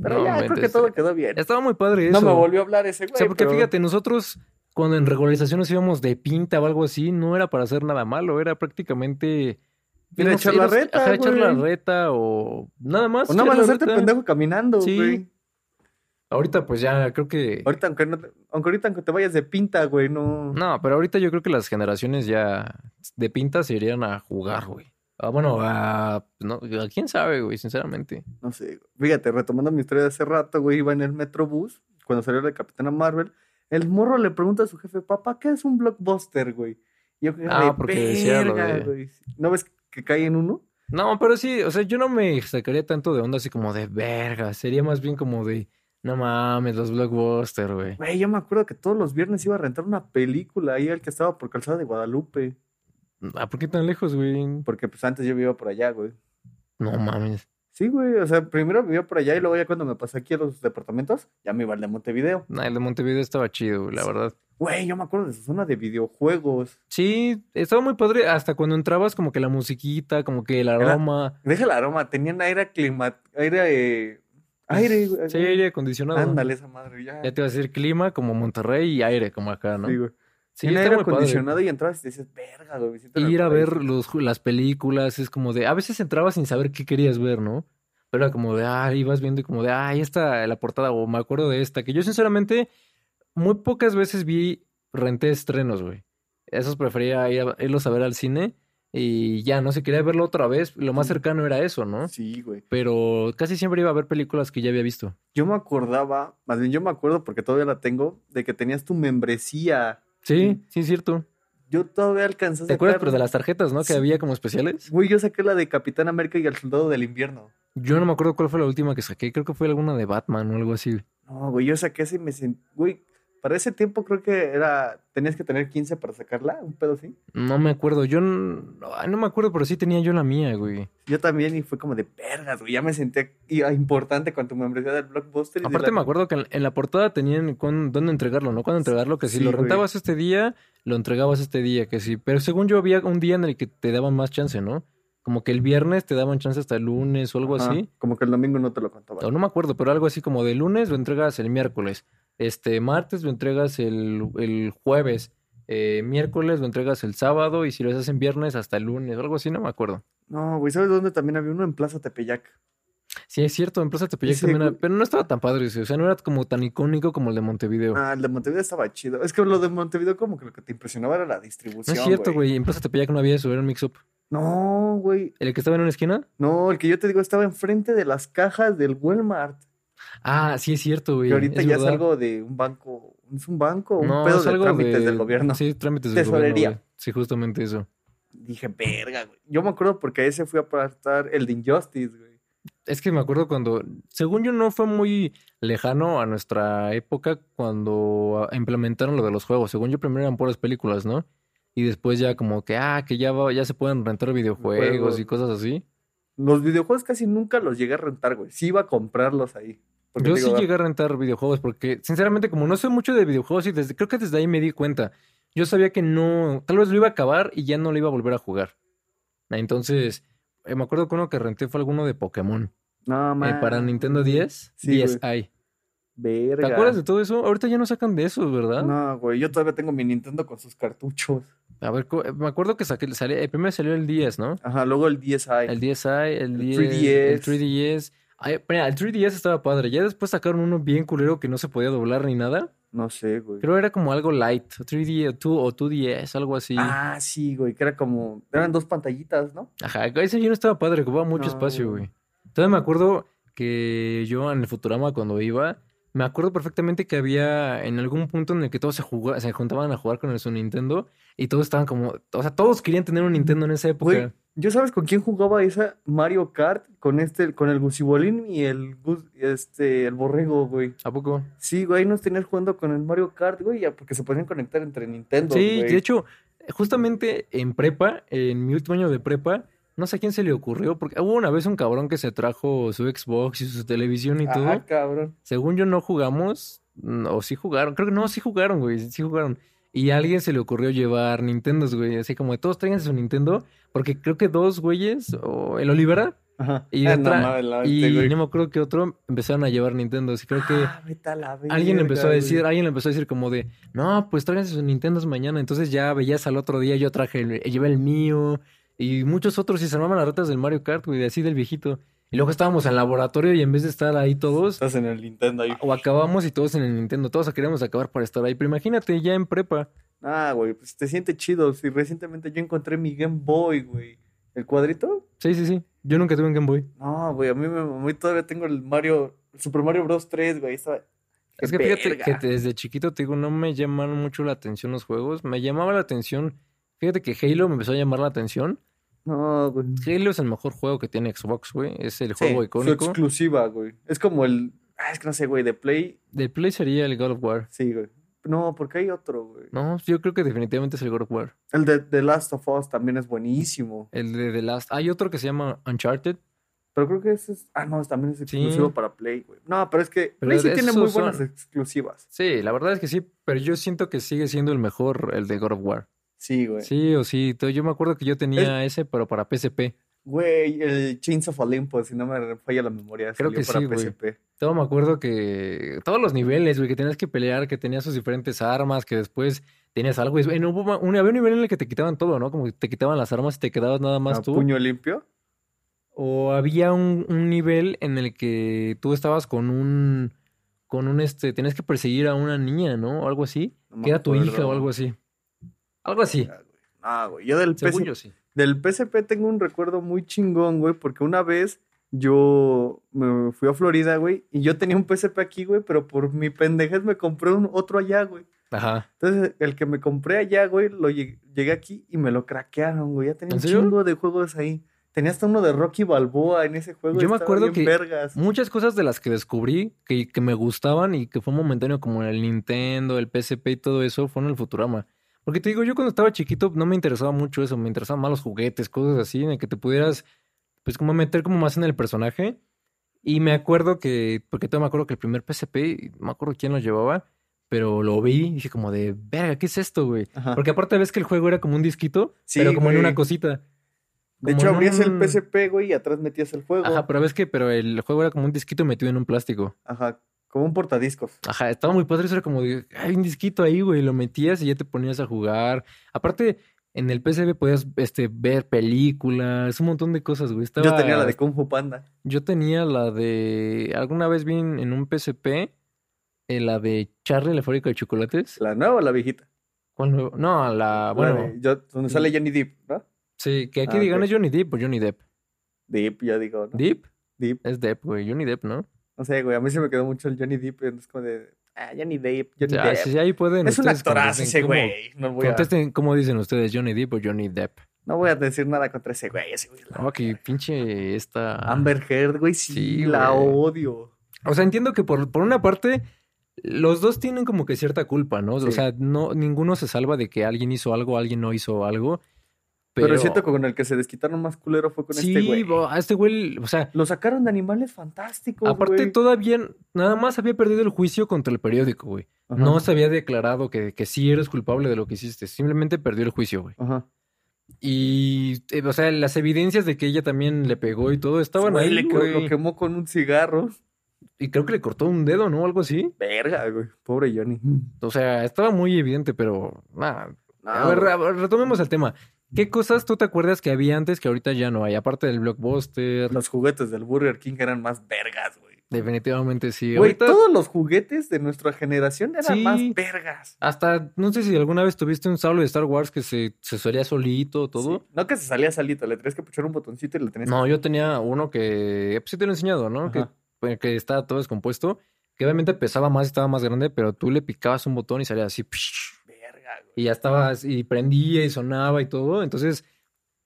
Pero No, ya, creo que todo quedó bien. Estaba muy padre No eso. me volvió a hablar ese güey. O sea, porque pero- fíjate, nosotros cuando en regularización nos íbamos de pinta o algo así, no era para hacer nada malo, era prácticamente... Era no echar la reta, Ajá, echar la güey. reta o nada más. O nada más hacerte pendejo caminando, Sí. Ahorita pues ya creo que... Ahorita, aunque, no te- aunque ahorita aunque te vayas de pinta, güey, no... No, pero ahorita yo creo que las generaciones ya de pinta se irían a jugar, güey. Ah, bueno, a... No, a quién sabe, güey, sinceramente. No sé. Fíjate, retomando mi historia de hace rato, güey, iba en el Metrobús, cuando salió la Capitana Marvel, el morro le pregunta a su jefe, papá, ¿qué es un blockbuster, güey? Y yo Ah, porque decía lo de- güey. ¿No ves que cae en uno? No, pero sí, o sea, yo no me sacaría tanto de onda así como de verga. Sería más bien como de, no mames, los blockbusters, güey. Güey, yo me acuerdo que todos los viernes iba a rentar una película ahí el que estaba por Calzada de Guadalupe, Ah, ¿por qué tan lejos, güey? porque pues antes yo vivía por allá, güey. No mames. Sí, güey, o sea, primero vivía por allá y luego ya cuando me pasé aquí a los departamentos, ya me iba al de Montevideo. Nah, el de Montevideo estaba chido, güey, la verdad. Güey, yo me acuerdo de su zona de videojuegos. Sí, estaba muy padre. Hasta cuando entrabas, como que la musiquita, como que el aroma. Deja el aroma, tenían aire clima, aire, eh, aire, güey. Sí, aire acondicionado. Ándale esa madre, ya. Ya te iba a decir clima como Monterrey y aire como acá, ¿no? Sí, güey. Sí, aire padre. acondicionado y entrabas y te dices, verga, güey. Ir a ver paraíso". los, las películas es como de, a veces entrabas sin saber qué querías ver, ¿no? Pero era como de, ah, ibas viendo y como de, ah, ahí está la portada, o me acuerdo de esta, que yo sinceramente muy pocas veces vi, renté estrenos, güey. Esos prefería ir a, irlos a ver al cine y ya, no sé, quería verlo otra vez, lo más cercano era eso, ¿no? Sí, güey. Pero casi siempre iba a ver películas que ya había visto. Yo me acordaba, más bien yo me acuerdo porque todavía la tengo, de que tenías tu membresía. Sí, sí, es cierto. Yo todavía alcancé a ¿Te acuerdas? sacar- Pero de las tarjetas, ¿no? Que Sí. había como especiales. Güey, yo saqué la de Capitán América y el Soldado del Invierno. Yo no me acuerdo cuál fue la última que saqué. Creo que fue alguna de Batman o algo así. No, güey, yo saqué ese y me sentí... Güey, para ese tiempo creo que era... Tenías que tener 15 para sacarla, un pedo así. No me acuerdo. Yo no, ay, no me acuerdo, pero sí tenía yo la mía, güey. Yo también y fue como de vergas, güey. Ya me sentía importante con tu membresía del Blockbuster. y de Aparte la- me acuerdo que en, en la portada tenían con, dónde entregarlo, ¿no? Cuándo entregarlo, que si Sí, lo güey. rentabas este día, lo entregabas este día, que sí. Pero según yo había un día en el que te daban más chance, ¿no? Como que el viernes te daban chance hasta el lunes o algo Ajá, así. Como que el domingo no te lo contaba. O no me acuerdo, pero algo así como de lunes lo entregas el miércoles. Este martes lo entregas el, el jueves. eh, miércoles lo entregas el sábado y si lo haces en viernes hasta el lunes o algo así, no me acuerdo. No, güey, ¿sabes dónde también había uno? En Plaza Tepeyac. Sí, es cierto, en Plaza Tepeyac Ese también era- pero no estaba tan padre o sea, no era como tan icónico como el de Montevideo. Ah, el de Montevideo estaba chido. Es que lo de Montevideo como que lo que te impresionaba era la no distribución, es cierto, güey, en Plaza Tepeyac no había eso, era un mix-up. No, güey. ¿El que estaba en una esquina? No, el que yo te digo estaba enfrente de las cajas del Walmart. Ah, sí es cierto, güey. Que ahorita es ya es verdad. algo de un banco. ¿Es un banco? Un No, pedo es de algo trámites de- del gobierno. Sí, trámites del gobierno, Tesorería. Sí, justamente eso. Dije, verga, güey. Yo me acuerdo porque ese fui a apartar el de Injustice, güey. Es que me acuerdo cuando, según yo, no fue muy lejano a nuestra época cuando ah, implementaron lo de los juegos. Según yo, primero eran puras películas, ¿no? Y después ya como que, ah, que ya, va- ya se pueden rentar videojuegos Juegos. y cosas así. Los videojuegos casi nunca los llegué a rentar, güey. Sí iba a comprarlos ahí. Porque Yo sí digo, llegué a rentar videojuegos porque, sinceramente, como no sé mucho de videojuegos y desde, creo que desde ahí me di cuenta. Yo sabía que no, tal vez lo iba a acabar y ya no lo iba a volver a jugar. Entonces, eh, me acuerdo que uno que renté fue alguno de Pokémon. No, eh, man. para Nintendo 10, Sí, güey. 10i. Verga. ¿Te acuerdas de todo eso? Ahorita ya no sacan de esos, ¿verdad? No, güey. Yo todavía tengo mi Nintendo con sus cartuchos. A ver, co- me acuerdo que saqué, salió- eh, primero salió el 10, ¿no? Ajá, luego el 10i. El 10i, el, El 10, 3DS. el 3DS. Ay, mira, el 3DS estaba padre. Ya después sacaron uno bien culero que no se podía doblar ni nada. No sé, güey. Creo era como algo light, 3D o 2 o 2DS, algo así. Ah, sí, güey. Que era como. Eran dos pantallitas, ¿no? Ajá, ese yo no estaba padre, ocupaba mucho No, espacio, güey. Entonces me acuerdo que yo en el Futurama cuando iba, me acuerdo perfectamente que había en algún punto en el que todos se juga- se juntaban a jugar con el Super Nintendo y todos estaban como, o sea, todos querían tener un Nintendo en esa época. Güey, ¿yo sabes con quién jugaba esa Mario Kart? Con este, con el Gusibolín y el este, el borrego, güey. ¿A poco? Sí, güey, nos tenías jugando con el Mario Kart, güey, ya porque se podían conectar entre Nintendo, Sí, güey. de hecho, justamente en prepa, en mi último año de prepa, no sé a quién se le ocurrió, porque hubo una vez un cabrón que se trajo su Xbox y su televisión y todo. Ah, cabrón. Según yo no jugamos, o sí jugaron, creo que no, sí jugaron, güey, sí jugaron. Y a alguien se le ocurrió llevar Nintendos, güey. Así como de todos traigan su Nintendo. Porque creo que dos güeyes, o el Olivera Ajá. y, no otra, y güey. no me acuerdo que otro empezaron a llevar Nintendos. Y creo que Ah, alguien empezó a decir, alguien empezó a decir como de, no, pues tráiganse sus Nintendos mañana. Entonces ya veías al otro día, yo traje, el, llevé el mío. Y muchos otros, y se armaban las retas del Mario Kart, güey, así del viejito. Y luego estábamos en el laboratorio y en vez de estar ahí todos, Estás en el Nintendo ahí. o acabamos y todos en el Nintendo, todos queríamos acabar para estar ahí. Pero imagínate, ya en prepa. Ah, güey, pues te siente chido. Si recientemente yo encontré mi Game Boy, güey. ¿El cuadrito? Sí, sí, sí. Yo nunca tuve un Game Boy. No, güey, a mí me todavía tengo el Mario, el Super Mario Bros 3, güey. Estaba... Es ¡Qué que fíjate verga! que desde chiquito te digo, no me llamaron mucho la atención los juegos. Me llamaba la atención. Fíjate que Halo me empezó a llamar la atención. No, güey. Halo es el mejor juego que tiene Xbox, güey. Es el Sí, juego su icónico. exclusiva, güey. Es como el. Ah, es que no sé, güey, de Play. De Play sería el God of War. Sí, güey. No, porque hay otro, güey. No, yo creo que definitivamente es el God of War. El de The Last of Us también es buenísimo. El de The Last. Hay otro que se llama Uncharted. Pero creo que ese es. Ah, no, también es exclusivo Sí. para Play, güey. No, pero es que Pero Play sí tiene muy son- buenas exclusivas. Sí, la verdad es que sí, pero yo siento que sigue siendo el mejor el de God of War. Sí, güey. Sí o sí. Yo me acuerdo que yo tenía ese, pero para PSP. Güey, el Chains of Olympus, si no me falla la memoria, Creo salió que para sí, güey. PSP. Todo me acuerdo que todos los niveles, güey, que tenías que pelear, que tenías sus diferentes armas, que después tenías algo. y- bueno, hubo ma- un, había un nivel en el que te quitaban todo, ¿no? Como que te quitaban las armas y te quedabas nada más Ah, tú. Puño limpio. O había un, un nivel en el que tú estabas con un, con un, este, tenías que perseguir a una niña, ¿no? O algo así. No Que era tu hija o algo así. Algo así. Ah, güey. Yo del Según PSP, yo sí. del tengo un recuerdo muy chingón, güey, porque una vez yo me fui a Florida, güey, y yo tenía un PSP aquí, güey, pero por mi pendejez me compré un otro allá, güey. Ajá. Entonces, el que me compré allá, güey, lo lleg- llegué aquí y me lo craquearon, güey. Ya tenía ¿En un serio? chingo de juegos ahí. Tenía hasta uno de Rocky Balboa en ese juego. Yo me acuerdo que vergas. Muchas cosas de las que descubrí que, que me gustaban y que fue momentáneo, como el Nintendo, el PSP y todo eso, fueron el Futurama. Porque te digo, yo cuando estaba chiquito no me interesaba mucho eso, me interesaban más los juguetes, cosas así, en el que te pudieras, pues como meter como más en el personaje. Y me acuerdo que, porque todavía me acuerdo que el primer PSP, no me acuerdo quién lo llevaba, pero lo vi y dije como de, verga, ¿qué es esto, güey? Ajá. Porque aparte ves que el juego era como un disquito, Sí, pero como en una güey. cosita. De como hecho, abrías el PSP, güey, y atrás metías el juego. Ajá, pero ves que, pero el juego era como un disquito metido en un plástico. Ajá, como un portadiscos. Ajá, estaba muy padre. Eso era como de, hay un disquito ahí, güey. Lo metías y ya te ponías a jugar. Aparte, en el PSP podías este, ver películas, un montón de cosas, güey. Estaba... Yo tenía la de Kung Fu Panda. Yo tenía la de. Alguna vez vi en, un PSP eh, la de Charlie, la fábrica de chocolates. ¿La nueva o la viejita? ¿Cuál nuevo? No, la. La Bueno, de- yo- donde sale Johnny Depp, ¿no? sí, que aquí Ah, digan ok. es Johnny Depp o Johnny Depp. Depp, ya digo, ¿no? ¿Depp? Depp. Es Depp, güey. Johnny Depp, ¿no? No sé, güey, a mí se me quedó mucho el Johnny Depp. Es como de, ah, Johnny Depp, Johnny Depp. si ahí pueden. es un actorazo ese güey. No voy, a, Contesten cómo dicen ustedes, Johnny Depp o Johnny Depp. no voy a decir nada contra ese güey. Ese güey Oh, que pinche esta. Amber Heard, güey, sí, Sí, la güey. odio. O sea, entiendo que por, por una parte, los dos tienen como que cierta culpa, ¿no? O sea, no, ninguno se salva de que alguien hizo algo, alguien no hizo algo. Pero, Pero, siento que con el que se desquitaron más culero fue con sí, este güey. bo- a este güey, o sea, Lo sacaron de animales fantásticos, aparte güey. todavía nada más había perdido el juicio contra el periódico, güey. Ajá, No se había declarado que, que sí eres culpable de lo que hiciste, simplemente perdió el juicio, güey. Ajá. Y, eh, o sea, las evidencias de que ella también le pegó y todo estaban Güey, ahí, le güey. lo quemó con un cigarro. Y creo que le cortó un dedo, ¿no? Algo así. Verga, güey. Pobre Johnny. O sea, estaba muy evidente, pero nada, No, A ver, güey. a ver, retomemos el tema. ¿Qué cosas tú te acuerdas que había antes que ahorita ya no hay? Aparte del blockbuster, Los juguetes del Burger King eran más vergas, güey. definitivamente sí. Güey, ahorita todos los juguetes de nuestra generación eran Sí. más vergas. hasta, no sé si alguna vez tuviste un sable de Star Wars que se, se salía solito, todo. Sí. No que se salía salito, le tenías que puchar un botoncito y le tenías No, yo tenía uno que, pues sí te lo he enseñado, ¿no? Que, Ajá. que estaba todo descompuesto, que obviamente pesaba más, estaba más grande, pero tú le picabas un botón y salía así, psh. Y ya estabas, y prendía y sonaba y todo. Entonces,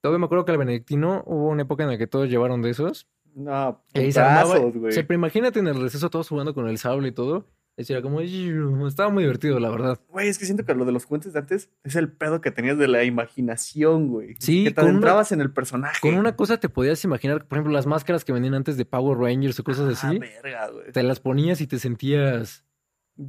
todavía me acuerdo que el Benedictino hubo una época en la que todos llevaron de esos. No, Y se armaba- güey. O sea, pero imagínate en el receso todos jugando con el sable y todo. Era como, estaba muy divertido, la verdad. Güey, es que siento que lo de los juguetes de antes es el pedo que tenías de la imaginación, güey. Sí, Que te una- adentrabas en el personaje. Con una cosa te podías imaginar, por ejemplo, las máscaras que venían antes de Power Rangers o cosas Ah, así. verga, güey. Te las ponías y te sentías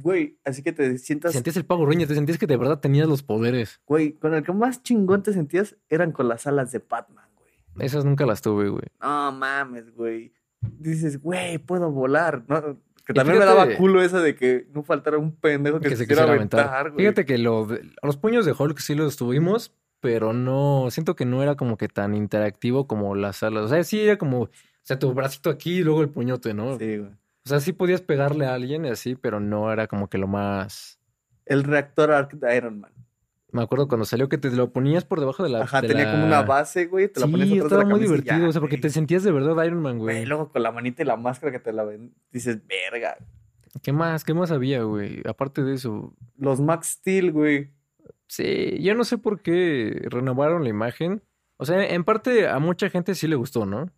Güey, así que te sientas. Sentías el pago riña, te sentías que de verdad tenías los poderes. Güey, con el que más chingón te sentías eran con las alas de Batman, güey. Esas nunca las tuve, güey. No mames, güey. Dices, güey, puedo volar. ¿no? Que Y también me daba culo esa de que no faltara un pendejo que, Que se quisiera aventar, aventar. güey. Fíjate que lo los puños de Hulk sí los tuvimos, pero no, siento que no era como que tan interactivo como las alas. O sea, sí era como, o sea, tu bracito aquí y luego el puñote, ¿no? Sí, güey. O sea, sí podías pegarle a alguien y así, pero no era como que lo más... El reactor arc de Iron Man. Me acuerdo cuando salió que te lo ponías por debajo de la... Ajá, de tenía la- como una base, güey. Te la ponías Sí, atrás de estaba la muy divertido, ya, o sea, porque güey. te sentías de verdad Iron Man, Güey, güey. luego con la manita y la máscara que te la ven, dices, verga. ¿Qué más? ¿Qué más había, güey? Aparte de eso, Los Max Steel, güey. Sí, yo no sé por qué renovaron la imagen. O sea, en parte a mucha gente sí le gustó, ¿no?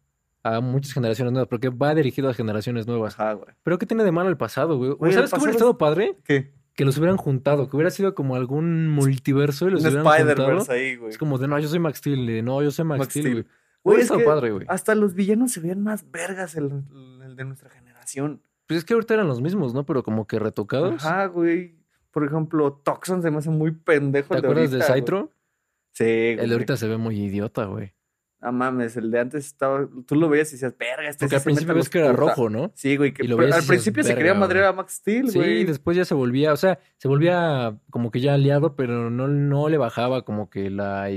A muchas generaciones nuevas, porque va dirigido a generaciones nuevas. Ajá, güey. Pero ¿qué tiene de malo el pasado, güey? ¿O Güey, el ¿Sabes qué hubiera estado padre? ¿Qué? Que los hubieran juntado, que hubiera sido como algún multiverso y los Un hubieran juntado. Spider-Verse ahí, güey. Es como de, no, yo soy Max Steel, de, no, yo soy Max, Max Steel, Steel. güey. Es que padre, güey. hasta los villanos se veían más vergas el, el de nuestra generación. Pues es que ahorita eran los mismos, ¿no? Pero como que retocados. Ajá, güey. Por ejemplo, Toxon se me hace muy pendejo. ¿Te el acuerdas de ahorita, güey. Saitro? Sí, güey. El de ahorita se ve muy idiota, güey. No mames, el de antes estaba. Tú lo veías y decías, verga, este Porque sí al principio ves que era puta-". rojo, ¿no? Sí, güey. Que Y lo pero veías y al principio se "Verga, quería madrear güey". a Max Steel, Sí, güey. después ya se volvía, o sea, se volvía como que ya aliado, pero no, no le bajaba como que la,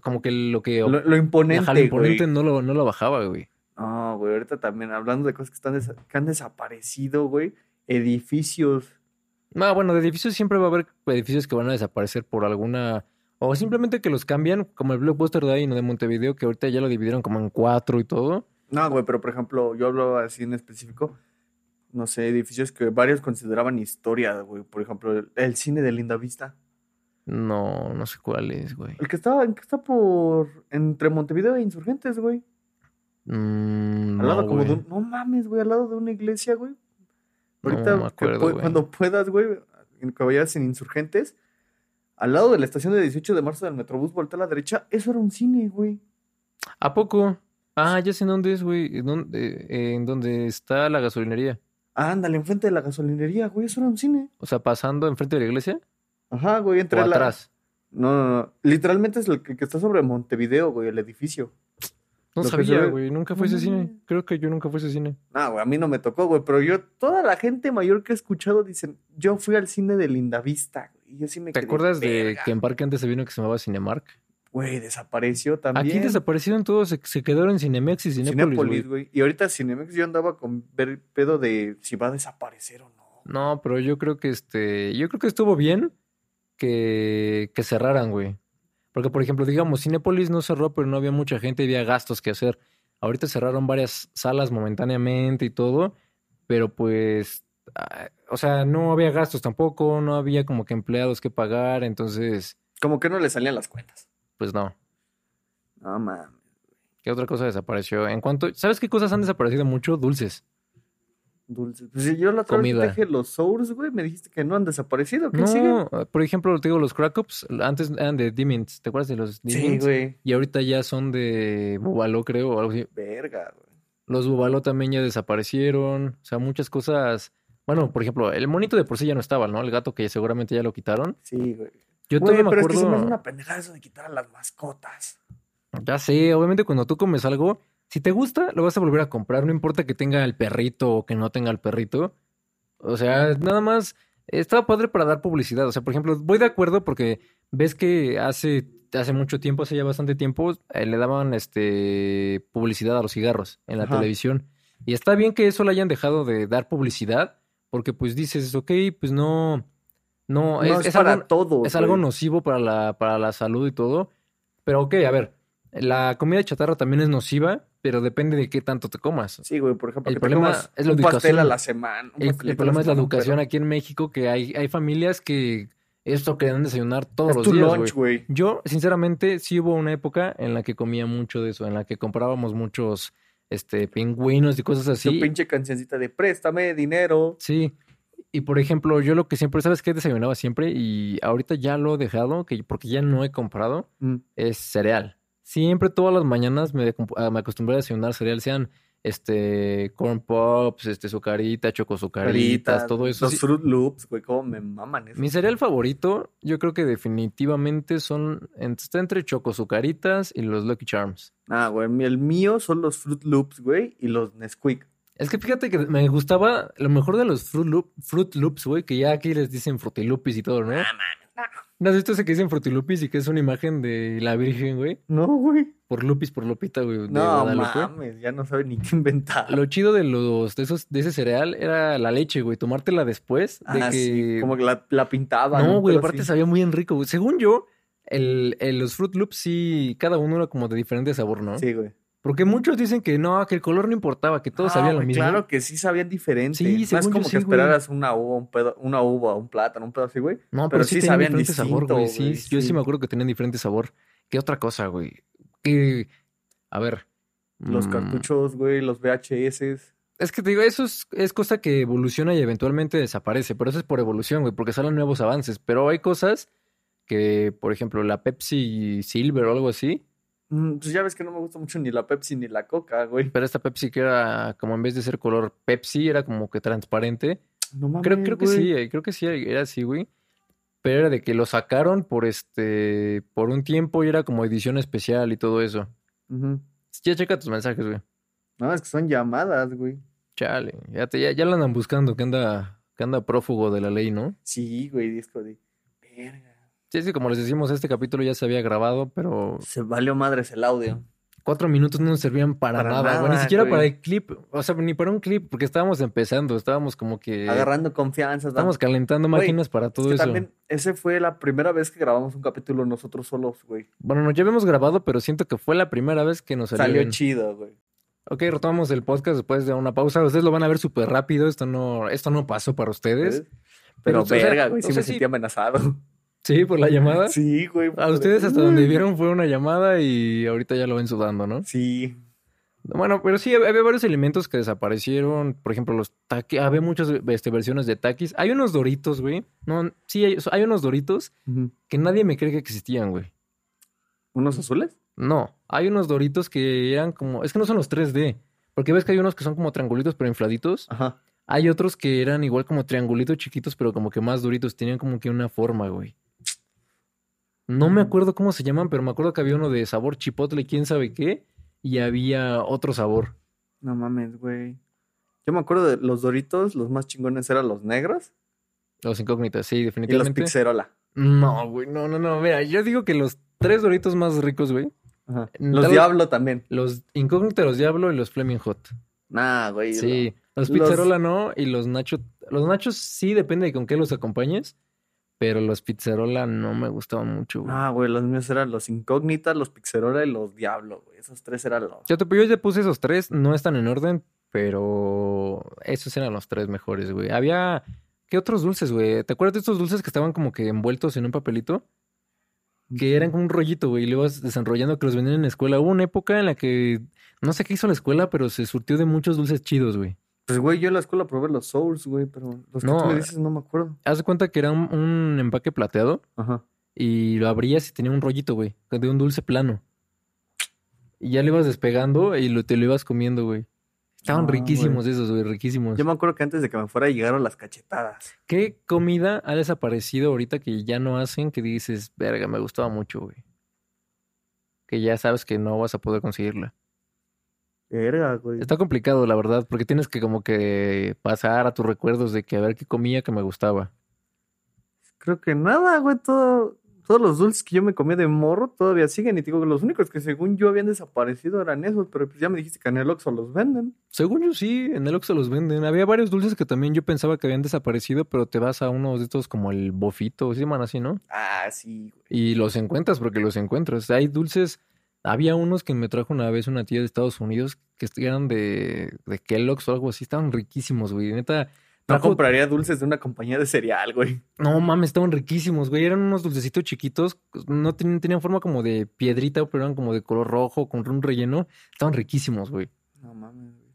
como que lo que, Lo, lo ajá, imponente, lo imponente güey. no lo, no lo bajaba, güey. No, güey, ahorita también hablando de cosas que, están que han desaparecido, güey. Edificios. No, bueno, de edificios siempre va a haber edificios que van a desaparecer por alguna, o simplemente que los cambian, como el Blockbuster de ahí, ¿no? de Montevideo, que ahorita ya lo dividieron como en cuatro y todo. No, güey, pero por ejemplo, yo hablo así en específico. No sé, edificios que varios consideraban historia, güey. Por ejemplo, el, el cine de Linda Vista. No, no sé cuál es, güey. El que estaba, el que está por. entre Montevideo e Insurgentes, güey. Mm, Al lado no, como de un- No mames, güey, al lado de una iglesia, güey. No Ahorita, me que acuerdo, güey. cuando puedas, güey, que vayas en Insurgentes, al lado de la estación de 18 de marzo del Metrobús, voltea a la derecha, eso era un cine, güey. ¿A poco? Ah, ya sé en dónde es, güey. ¿En dónde, eh, en dónde está la gasolinería? Ándale, enfrente de la gasolinería, güey, eso era un cine. O sea, pasando enfrente de la iglesia Ajá, güey, o entre la... atrás. No, no, no. Literalmente es el que, que está sobre Montevideo, güey, el edificio. No Lo sabía, güey. Nunca fue ese cine. Creo que yo nunca fui a ese cine. No, güey, a mí no me tocó, güey, pero yo, toda la gente mayor que he escuchado dicen, yo fui al cine de Lindavista, güey, y yo sí me ¿Te acuerdas de "Verga". que en Parque antes se vino que se llamaba Cinemark? Güey, desapareció también. Aquí desaparecieron todos, se, se quedaron en Cinemex y Cinépolis, güey. Y ahorita Cinemex yo andaba con ver pedo de si va a desaparecer o no. No, pero yo creo que este, yo creo que estuvo bien que, que cerraran, güey. Porque, por ejemplo, digamos, Cinépolis no cerró, pero no había mucha gente y había gastos que hacer. Ahorita cerraron varias salas momentáneamente y todo, pero pues, o sea, no había gastos tampoco, no había como que empleados que pagar, entonces, Como que no le salían las cuentas. pues no. No, mames. ¿Qué otra cosa desapareció? En cuanto, ¿sabes qué cosas han desaparecido mucho? Dulces. Dulces. Pues si yo la otra vez te Comida. dije los Sours, güey, me dijiste que no han desaparecido. ¿Qué No, siguen? por ejemplo, te digo, los Crack Ups, antes eran de Dimins, ¿te acuerdas de los Sí, Dimins? güey. Y ahorita ya son de Bubalo, creo, o algo así. Verga, güey. Los Bubalo también ya desaparecieron. O sea, muchas cosas. Bueno, por ejemplo, el monito de por sí ya no estaba, ¿no? El gato que seguramente ya lo quitaron. Sí, güey. Yo Güey, me pero es que se me hace acuerdo. una pendejada eso de quitar a las mascotas. Ya sé, obviamente cuando tú comes algo, si te gusta, lo vas a volver a comprar. No importa que tenga el perrito o que no tenga el perrito. O sea, nada más. Estaba padre para dar publicidad. O sea, por ejemplo, voy de acuerdo porque ves que hace, hace mucho tiempo, hace ya bastante tiempo, eh, le daban este publicidad a los cigarros en la Ajá. televisión. Y está bien que eso le hayan dejado de dar publicidad, porque pues dices, ok, pues no, no, No, es, para algo, todos. es algo nocivo para la, para la salud y todo. Pero ok, a ver, la comida chatarra también es nociva, pero depende de qué tanto te comas. Sí, güey, por ejemplo, El que te problema comas es la un pastel educación. a la semana. El, el problema es la educación pero aquí en México, que hay, hay familias que esto querían desayunar todos Es los tu días, lunch, güey. Yo, sinceramente, sí hubo una época en la que comía mucho de eso, en la que comprábamos muchos este, pingüinos y cosas Su así. pinche cancioncita de préstame dinero. Sí. Y por ejemplo, yo lo que siempre, ¿sabes qué desayunaba siempre? Y ahorita ya lo he dejado, que, porque ya no he comprado, Mm. es cereal. Siempre, todas las mañanas me, me acostumbré a desayunar cereal, sean este, corn pops, este, sucarita, chocosucaritas, todo eso. Los. Fruit Loops, güey, cómo me maman eso. Mi cereal favorito, yo creo que definitivamente son, está entre chocosucaritas y los Lucky Charms. Ah, güey, el mío son los Fruit Loops, güey, y los Nesquik. Es que fíjate que me gustaba lo mejor de los Fruit, Loop- Fruit Loops, güey, que ya aquí les dicen Frutilupis y todo, ¿no? ¿No has visto ese que dicen Frutilupis y que es una imagen de la Virgen, güey? No, güey. Por Lupis, por Lupita, güey, No mames, ya no sabe ni qué inventar. Lo chido de los de esos de ese cereal era la leche, güey, tomártela después de Ah, que sí, como que la, la pintaban. No, güey, aparte así. sabía muy bien rico, güey. Según yo, el, el- los Fruit Loops sí, cada uno era como de diferente sabor, ¿no? Sí, güey. Porque muchos dicen que no, que el color no importaba, que todos Ah, sabían lo mismo. Claro que sí sabían diferente. Sí, no es como sí, que güey. esperaras una uva, un pedo, una uva, un plátano, un pedo así, güey. No, pero, pero sí, sí sabían diferente sabor, güey. Sí, güey, yo sí me acuerdo que tenían diferente sabor. ¿Qué otra cosa, güey? Que, a ver. Los mm, cartuchos, güey, los VHS. Es que te digo, eso es, es cosa que evoluciona y eventualmente desaparece, pero eso es por evolución, güey, porque salen nuevos avances. Pero hay cosas que, por ejemplo, la Pepsi Silver o algo así, Pues ya ves que no me gusta mucho ni la Pepsi ni la Coca, güey. pero esta Pepsi que era como en vez de ser color Pepsi, era como que transparente. No mames, Creo, creo que sí, eh, creo que sí, era así, güey. Pero era de que lo sacaron por este, por un tiempo y era como edición especial y todo eso. Ujú. Ya checa tus mensajes, güey. No, es que son llamadas, güey. Chale, ya, te, ya, ya lo andan buscando, que anda, que anda prófugo de la ley, ¿no? Sí, güey, disco de. Verga. Sí, sí, como les decimos, este capítulo ya se había grabado, pero Se valió madres el audio. cuatro minutos no nos servían para, Para nada, güey. Ni nada, siquiera güey. para el clip, o sea, ni para un clip, porque estábamos empezando, estábamos como que... Agarrando confianza. Estábamos calentando Güey, máquinas para Es todo que eso. también, ese fue la primera vez que grabamos un capítulo nosotros solos, güey. Bueno, no, ya habíamos grabado, pero siento que fue la primera vez que nos salió, Salió bien. chido, güey. Ok, retomamos el podcast después de una pausa. Ustedes lo van a ver súper rápido. Esto no, esto no pasó para ustedes. Pero, o sea, verga, güey, o sí sea, me sentí amenazado. Sí, por la llamada. Sí, güey. A ustedes hasta donde vieron fue una llamada y ahorita ya lo ven sudando, ¿no? Sí. Bueno, pero sí, había varios elementos que desaparecieron. Por ejemplo, los taquis. Había muchas este, versiones de taquis. Hay unos doritos, güey. No, sí, hay, hay unos doritos que nadie me cree que existían, güey. ¿Unos azules? No, hay unos doritos que eran como. Es que no son los 3D. Porque ves que hay unos que son como triangulitos pero infladitos. Ajá. Hay otros que eran igual como triangulitos chiquitos, pero como que más duritos. Tenían como que una forma, güey. No me acuerdo cómo se llaman, pero me acuerdo que había uno de sabor chipotle, quién sabe qué. Y había otro sabor. No mames, güey. Yo me acuerdo de los doritos, los más chingones eran los negros Los incógnitas, sí, y los definitivamente. pizzerola. No, güey, no, no, no. Mira, yo digo que los tres doritos más ricos, güey. Ajá. Los tal- diablo también. Los incógnitas, los diablo y los Fleming Hot. Nah, güey. Sí, los los- pizzerola no y los nachos. Los nachos sí depende de con qué los acompañes. Pero los pizzerola no me gustaban mucho, güey. Ah, güey, los míos eran los incógnitas, los pizzerola y los diablo, güey. Esos tres eran los. Yo, te, yo ya puse esos tres, no están en orden, pero esos eran los tres mejores, güey. Había. ¿Qué otros dulces, güey? ¿Te acuerdas de estos dulces que estaban como que envueltos en un papelito? Que eran como un rollito, güey, y lo ibas desenrollando que los vendían en la escuela. Hubo una época en la que no sé qué hizo la escuela, pero se surtió de muchos dulces chidos, güey. Pues, güey, yo en la escuela probé los Souls, güey, pero los que No, tú me dices no me acuerdo. Haz de cuenta que era un, un empaque plateado Ajá. y lo abrías y tenía un rollito, güey, de un dulce plano. Y ya lo ibas despegando y lo, te lo ibas comiendo, güey. Estaban Ah, riquísimos esos, güey, riquísimos. Yo me acuerdo que antes de que me fuera llegaron las cachetadas. ¿Qué comida ha desaparecido ahorita que ya no hacen que dices, verga, me gustaba mucho, güey? Que ya sabes que no vas a poder conseguirla. Verga, güey. Está complicado, la verdad, porque tienes que como que pasar a tus recuerdos de que a ver qué comía que me gustaba. Creo que nada, güey. Todo, todos los dulces que yo me comía de morro todavía siguen. Y te digo que los únicos que según yo habían desaparecido eran esos. Pero pues ya me dijiste que en el Oxxo los venden. Según yo sí, en el Oxxo los venden. Había varios dulces que también yo pensaba que habían desaparecido, pero te vas a unos de estos como el bofito, se llaman así, ¿no? Ah, sí, güey. Y los encuentras porque los encuentras. Hay dulces, había unos que me trajo una vez una tía de Estados Unidos que eran de, de Kellogg's o algo así, estaban riquísimos, güey. Neta, No compraría dulces de una compañía de cereal, güey. No mames, estaban riquísimos, güey. Eran unos dulcecitos chiquitos. No tenían, tenían forma como de piedrita, pero eran como de color rojo, con un relleno. Estaban riquísimos, güey. No mames, güey.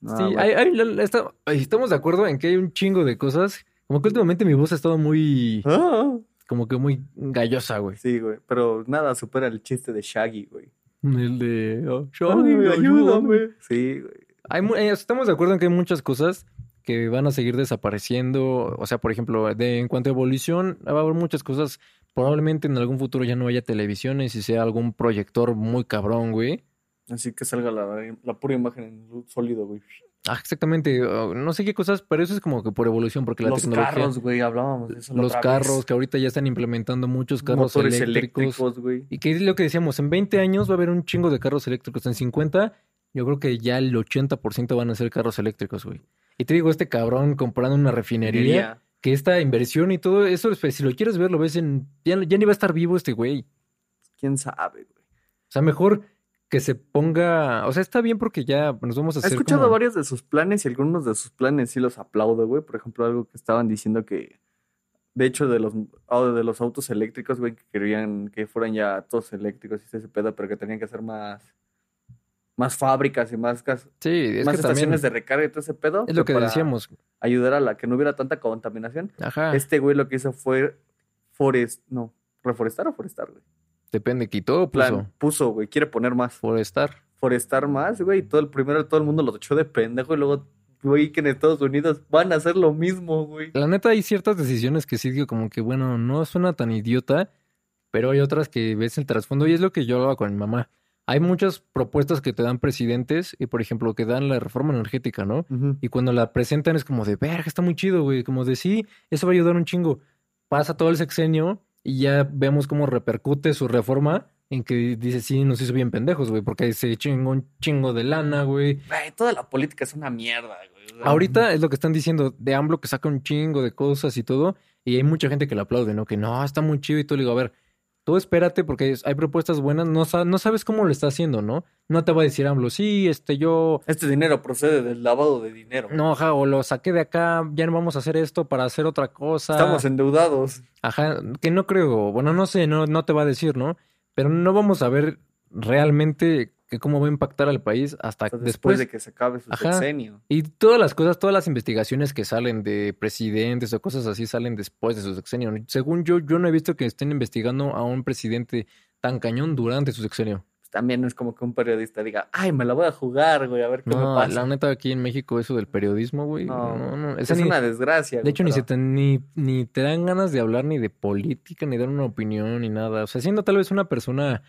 No, sí, hay- hay- está- estamos de acuerdo en que hay un chingo de cosas. Como que últimamente mi voz ha estado muy, Ah, como que muy gallosa, güey. sí, güey. Pero nada supera el chiste de Shaggy, güey. El de... oh, Ay, Shaggy, ayúdame. ayúdame. Sí, güey. Hay eh, estamos de acuerdo en que hay muchas cosas que van a seguir desapareciendo. O sea, por ejemplo, de, en cuanto a evolución, va a haber muchas cosas. Probablemente en algún futuro ya no haya televisiones y sea algún proyector muy cabrón, güey. Así que salga la, la pura imagen en luz sólido, güey. Ah, exactamente. uh, no sé qué cosas, pero eso es como que por evolución, porque la Los tecnología. carros, güey, hablábamos de eso. los carros, vez. que ahorita ya están implementando muchos carros Motores eléctricos. eléctricos, güey. Y que es lo que decíamos, en 20 años va a haber un chingo de carros eléctricos. En 50, yo creo que ya el 80% van a ser carros eléctricos, güey. Y te digo, este cabrón comprando una refinería, que esta inversión y todo eso, pues, si lo quieres ver, lo ves en... Ya, ya ni va a estar vivo este güey. ¿Quién sabe, güey? O sea, mejor que se ponga... O sea, está bien porque ya nos vamos a He hacer escuchado como- varios de sus planes y algunos de sus planes sí los aplaudo, güey. Por ejemplo, algo que estaban diciendo que, de hecho, de los, ah, de los autos eléctricos, güey, que querían que fueran ya todos eléctricos y ese pedo, pero que tenían que hacer más, más fábricas y más, gas- Sí, es más que estaciones de recarga y todo ese pedo. Es lo que para decíamos. Ayudar a la que no hubiera tanta contaminación. Ajá, Este güey lo que hizo fue forest, no, reforestar o forestar, güey. Depende, quitó, Plan, puso. puso, güey, quiere poner más. Forestar. forestar más, güey. Todo el primero todo el mundo los echó de pendejo y luego, güey, que en Estados Unidos van a hacer lo mismo, güey. La neta, hay ciertas decisiones que sí digo como que, bueno, no suena tan idiota, pero hay otras que ves el trasfondo y es lo que yo hablaba con mi mamá. Hay muchas propuestas que te dan presidentes y, por ejemplo, que dan la reforma energética, ¿no? Y cuando la presentan es como de, verga, está muy chido, güey. Como de, sí, eso va a ayudar un chingo. Pasa todo el sexenio y ya vemos cómo repercute su reforma en que dice, sí, nos hizo bien pendejos, güey, porque se chingó un chingo de lana, güey. Toda la política es una mierda, güey. Ahorita es lo que están diciendo de AMLO que saca un chingo de cosas y todo, y hay mucha gente que lo aplaude, ¿no? Que no, está muy chido y todo. Le digo, a ver, tú espérate porque hay propuestas buenas, no sabes cómo lo está haciendo, ¿no? No te va a decir AMLO, sí, este, yo, Este dinero procede del lavado de dinero. no, ajá, o lo saqué de acá, ya no vamos a hacer esto para hacer otra cosa. Estamos endeudados. Ajá, que no creo, bueno, no sé, no, no te va a decir, ¿no? Pero no vamos a ver realmente que cómo va a impactar al país hasta hasta después, después. de que se acabe su Ajá. sexenio. Y todas las cosas, todas las investigaciones que salen de presidentes o cosas así salen después de su sexenio. Según yo, yo no he visto que estén investigando a un presidente tan cañón durante su sexenio. Pues también no es como que un periodista diga, ay, me la voy a jugar, güey, a ver qué me pasa. la neta aquí en México eso del periodismo, güey. No, No, no, es ni- una desgracia. de güey, hecho, ni, se te, ni, ni te dan ganas de hablar ni de política, ni dar una opinión, ni nada. O sea, siendo tal vez una persona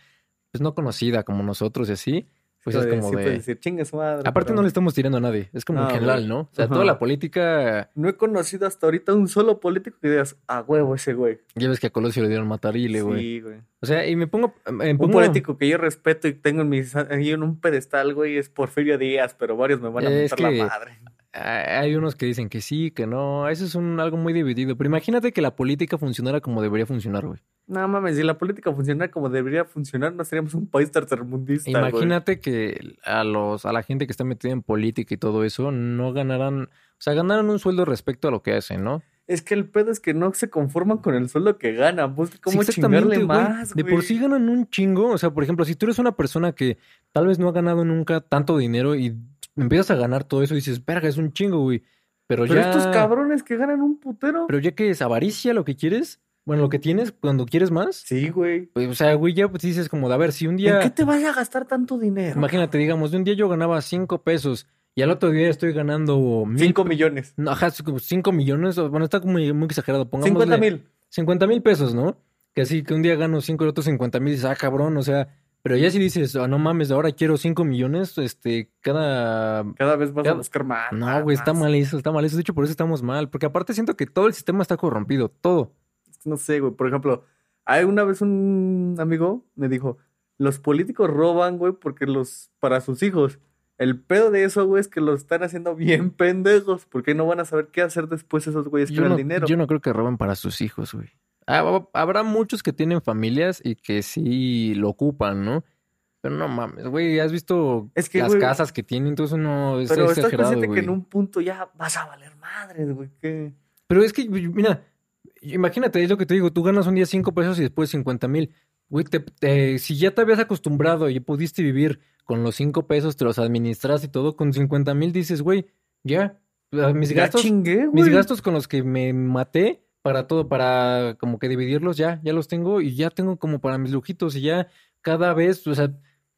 pues no conocida como nosotros y así, pues Sí, es como sí de... decir, chingue su madre. Aparte pero no le estamos tirando a nadie, es como No, en general. ¿no? O sea, Ajá. toda la política, No he conocido hasta ahorita un solo político que digas, a huevo ese güey. ya ves que a Colosio le dieron matarile, güey. Sí, güey. O sea, y me pongo... Me Un pongo político que yo respeto y tengo en, mis, en un pedestal, güey, es Porfirio Díaz, pero varios me van a Es mentar que- la madre. Hay unos que dicen que sí, que no. Eso es un, algo muy dividido. Pero imagínate que la política funcionara como debería funcionar, güey. No mames, si la política funcionara como debería funcionar, no seríamos un país tercermundista, güey. Imagínate que a los, a la gente que está metida en política y todo eso no ganaran, o sea, ganaran un sueldo respecto a lo que hacen, ¿no? Es que el pedo es que no se conforman con el sueldo que ganan, cómo Sí, chingarle güey. más, De güey. por sí ganan un chingo. O sea, por ejemplo, si tú eres una persona que tal vez no ha ganado nunca tanto dinero y empiezas a ganar todo eso y dices, verga, es un chingo, güey. Pero, Pero ya. estos cabrones que ganan un putero. Pero ya que es avaricia lo que quieres, bueno, lo que tienes cuando quieres más. Sí, güey. Pues, o sea, güey, ya pues, dices como de, a ver, si un día, ¿En qué te vas a gastar tanto dinero? imagínate, digamos, de un día yo ganaba cinco pesos y al otro día estoy ganando mil, Cinco millones. no, ajá, cinco millones, bueno, está como muy, muy exagerado, pongamos 50 mil. 50 mil pesos, ¿no? Que así que un día gano cinco y el otro 50 mil, dices, ah, cabrón, o sea, pero ya si dices, ah, no mames, ahora quiero cinco millones, este, cada... Cada vez vas a buscar más. No, güey, está mal eso, está mal eso, de hecho por eso estamos mal, porque aparte siento que todo el sistema está corrompido, todo. No sé, güey. Por ejemplo, hay una vez un amigo me dijo, los políticos roban, güey, porque los, para sus hijos. El pedo de eso, güey, es que los están haciendo bien pendejos, porque no van a saber qué hacer después esos güeyes con no, el dinero. yo no creo que roben para sus hijos, güey. Ah, Habrá muchos que tienen familias y que sí lo ocupan, ¿no? Pero no mames, güey, ¿has visto Es que, las güey, casas que tienen? Eso no es Pero estás exagerado, güey. que en un punto ya vas a valer madres, güey. que Pero es que, mira, imagínate, es lo que te digo, tú ganas un día cinco pesos y después 50 mil. Güey, te- te- si ya te habías acostumbrado y pudiste vivir con los cinco pesos, te los administras y todo, con 50 mil dices, güey, ya, ah, mis Ya gastos, chingué, mis gastos con los que me maté para todo, para como que dividirlos, ya, ya los tengo y ya tengo como para mis lujitos y ya cada vez, o sea,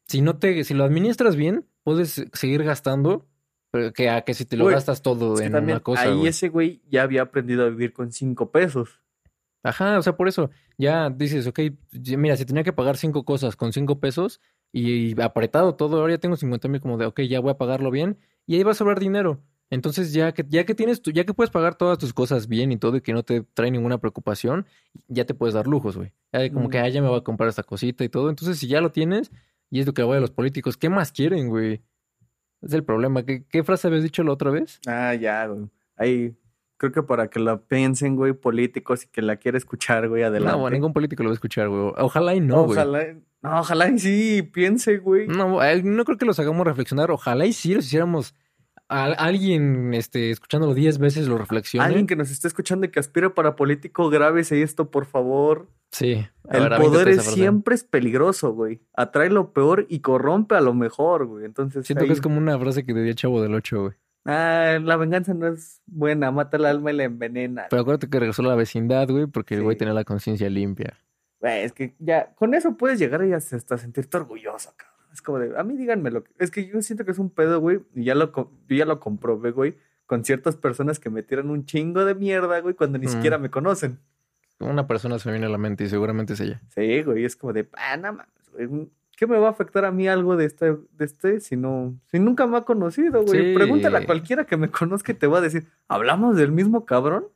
si no te, si lo administras bien, puedes seguir gastando, pero que a que si te lo Güey, gastas todo en una cosa, ahí güey. ese güey ya había aprendido a vivir con cinco pesos. Ajá, o sea, por eso ya dices, ok, mira, si tenía que pagar cinco cosas con cinco pesos y, apretado todo, ahora ya tengo 50 mil como de, ok, ya voy a pagarlo bien y ahí va a sobrar dinero. Entonces ya que, ya que tienes tu, ya que puedes pagar todas tus cosas bien y todo y que no te trae ninguna preocupación, ya te puedes dar lujos, güey. Como que, ah, ya me voy a comprar esta cosita y todo. Entonces, si ya lo tienes, y es lo que voy a los políticos, ¿qué más quieren, güey? Es el problema. ¿Qué, qué frase habías dicho la otra vez? Ah, ya, güey. Ahí, creo que para que la piensen, güey, políticos y que la quiera escuchar, güey, adelante. No, ningún político lo va a escuchar, güey. Ojalá y no, güey. ojalá, no, ojalá y sí, piense, güey. No, no creo que los hagamos reflexionar. Ojalá y sí los hiciéramos a alguien este, escuchándolo 10 veces lo reflexione. Alguien que nos esté escuchando y que aspire para político, grábese esto, por favor. Sí. A El ver, poder es siempre es peligroso, güey. Atrae lo peor y corrompe a lo mejor, güey. Entonces, Siento que es como una frase que diría el Chavo del 8, güey. Ah, la venganza no es buena, mata el alma y la envenena. Pero acuérdate que regresó a la vecindad, güey, porque el güey tenía la conciencia limpia. Güey, es que ya, con eso puedes llegar y hasta hasta sentirte orgulloso, cabrón. Es como de, a mí díganme lo que. Es que yo siento que es un pedo, güey, y ya lo, yo ya lo comprobé, güey, con ciertas personas que me tiran un chingo de mierda, güey, cuando ni Mm. siquiera me conocen. Una persona se me viene a la mente y seguramente es ella. Sí, güey, es como de, ah, no mames. ¿Qué me va a afectar a mí algo de este, de este si no, si nunca me ha conocido, güey? Sí. Pregúntale a cualquiera que me conozca y te va a decir, ¿hablamos del mismo cabrón?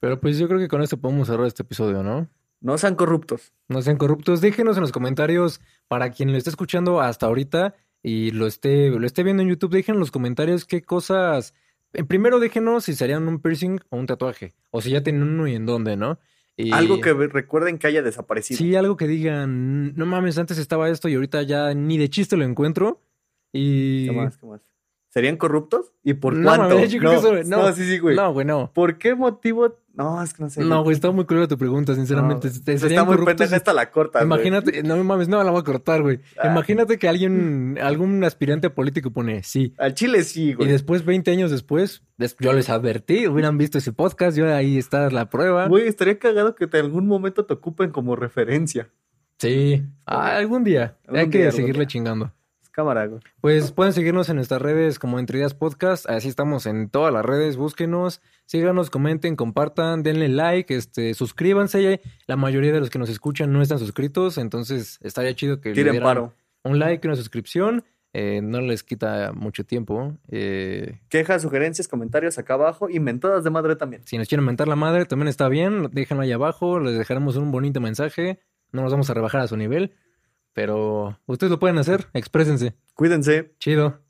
Pero pues yo creo que con esto podemos cerrar este episodio, ¿no? No sean corruptos. No sean corruptos. Déjenos en los comentarios para quien lo esté escuchando hasta ahorita y lo esté, lo esté viendo en YouTube. Dejen en los comentarios qué cosas. eh, Primero déjenos si serían un piercing o un tatuaje. O si ya tienen uno y en dónde, ¿no? Y- Algo que recuerden que haya desaparecido. Sí, algo que digan, no mames, antes estaba esto y ahorita ya ni de chiste lo encuentro. Y. ¿Qué más? ¿Qué más? ¿Serían corruptos? ¿Y por No, cuánto? mames, yo creo que eso- no. sí, sí, güey. No, güey, no. ¿Por qué motivo? No, es que no sé. No, güey, está muy curiosa tu pregunta, sinceramente. No, ¿Te está muy pendeja esta la corta. Imagínate, no mames, no la voy a cortar, güey. Ah. Imagínate que alguien, algún aspirante político pone sí. Al chile sí, Y güey. después, 20 años después, des- yo les advertí, hubieran visto ese podcast, yo ahí está la prueba. Güey, estaría cagado que en algún momento te ocupen como referencia. Sí, Ah, algún día. Algún Hay que día, seguirle día. chingando. Cámara, güey. Pues pueden seguirnos en nuestras redes como Entre Ideas Podcast. Así estamos en todas las redes. Búsquenos, síganos, comenten, compartan, denle like, este, suscríbanse. La mayoría de los que nos escuchan no están suscritos, entonces estaría chido que le dieran paro. un like y una suscripción. Eh, no les quita mucho tiempo. Eh, Quejas, sugerencias, comentarios acá abajo y mentadas de madre también. si nos quieren mentar la madre, también está bien. Déjenlo ahí abajo. Les dejaremos un bonito mensaje. No nos vamos a rebajar a su nivel. Pero ustedes lo pueden hacer. Exprésense. Cuídense. Chido.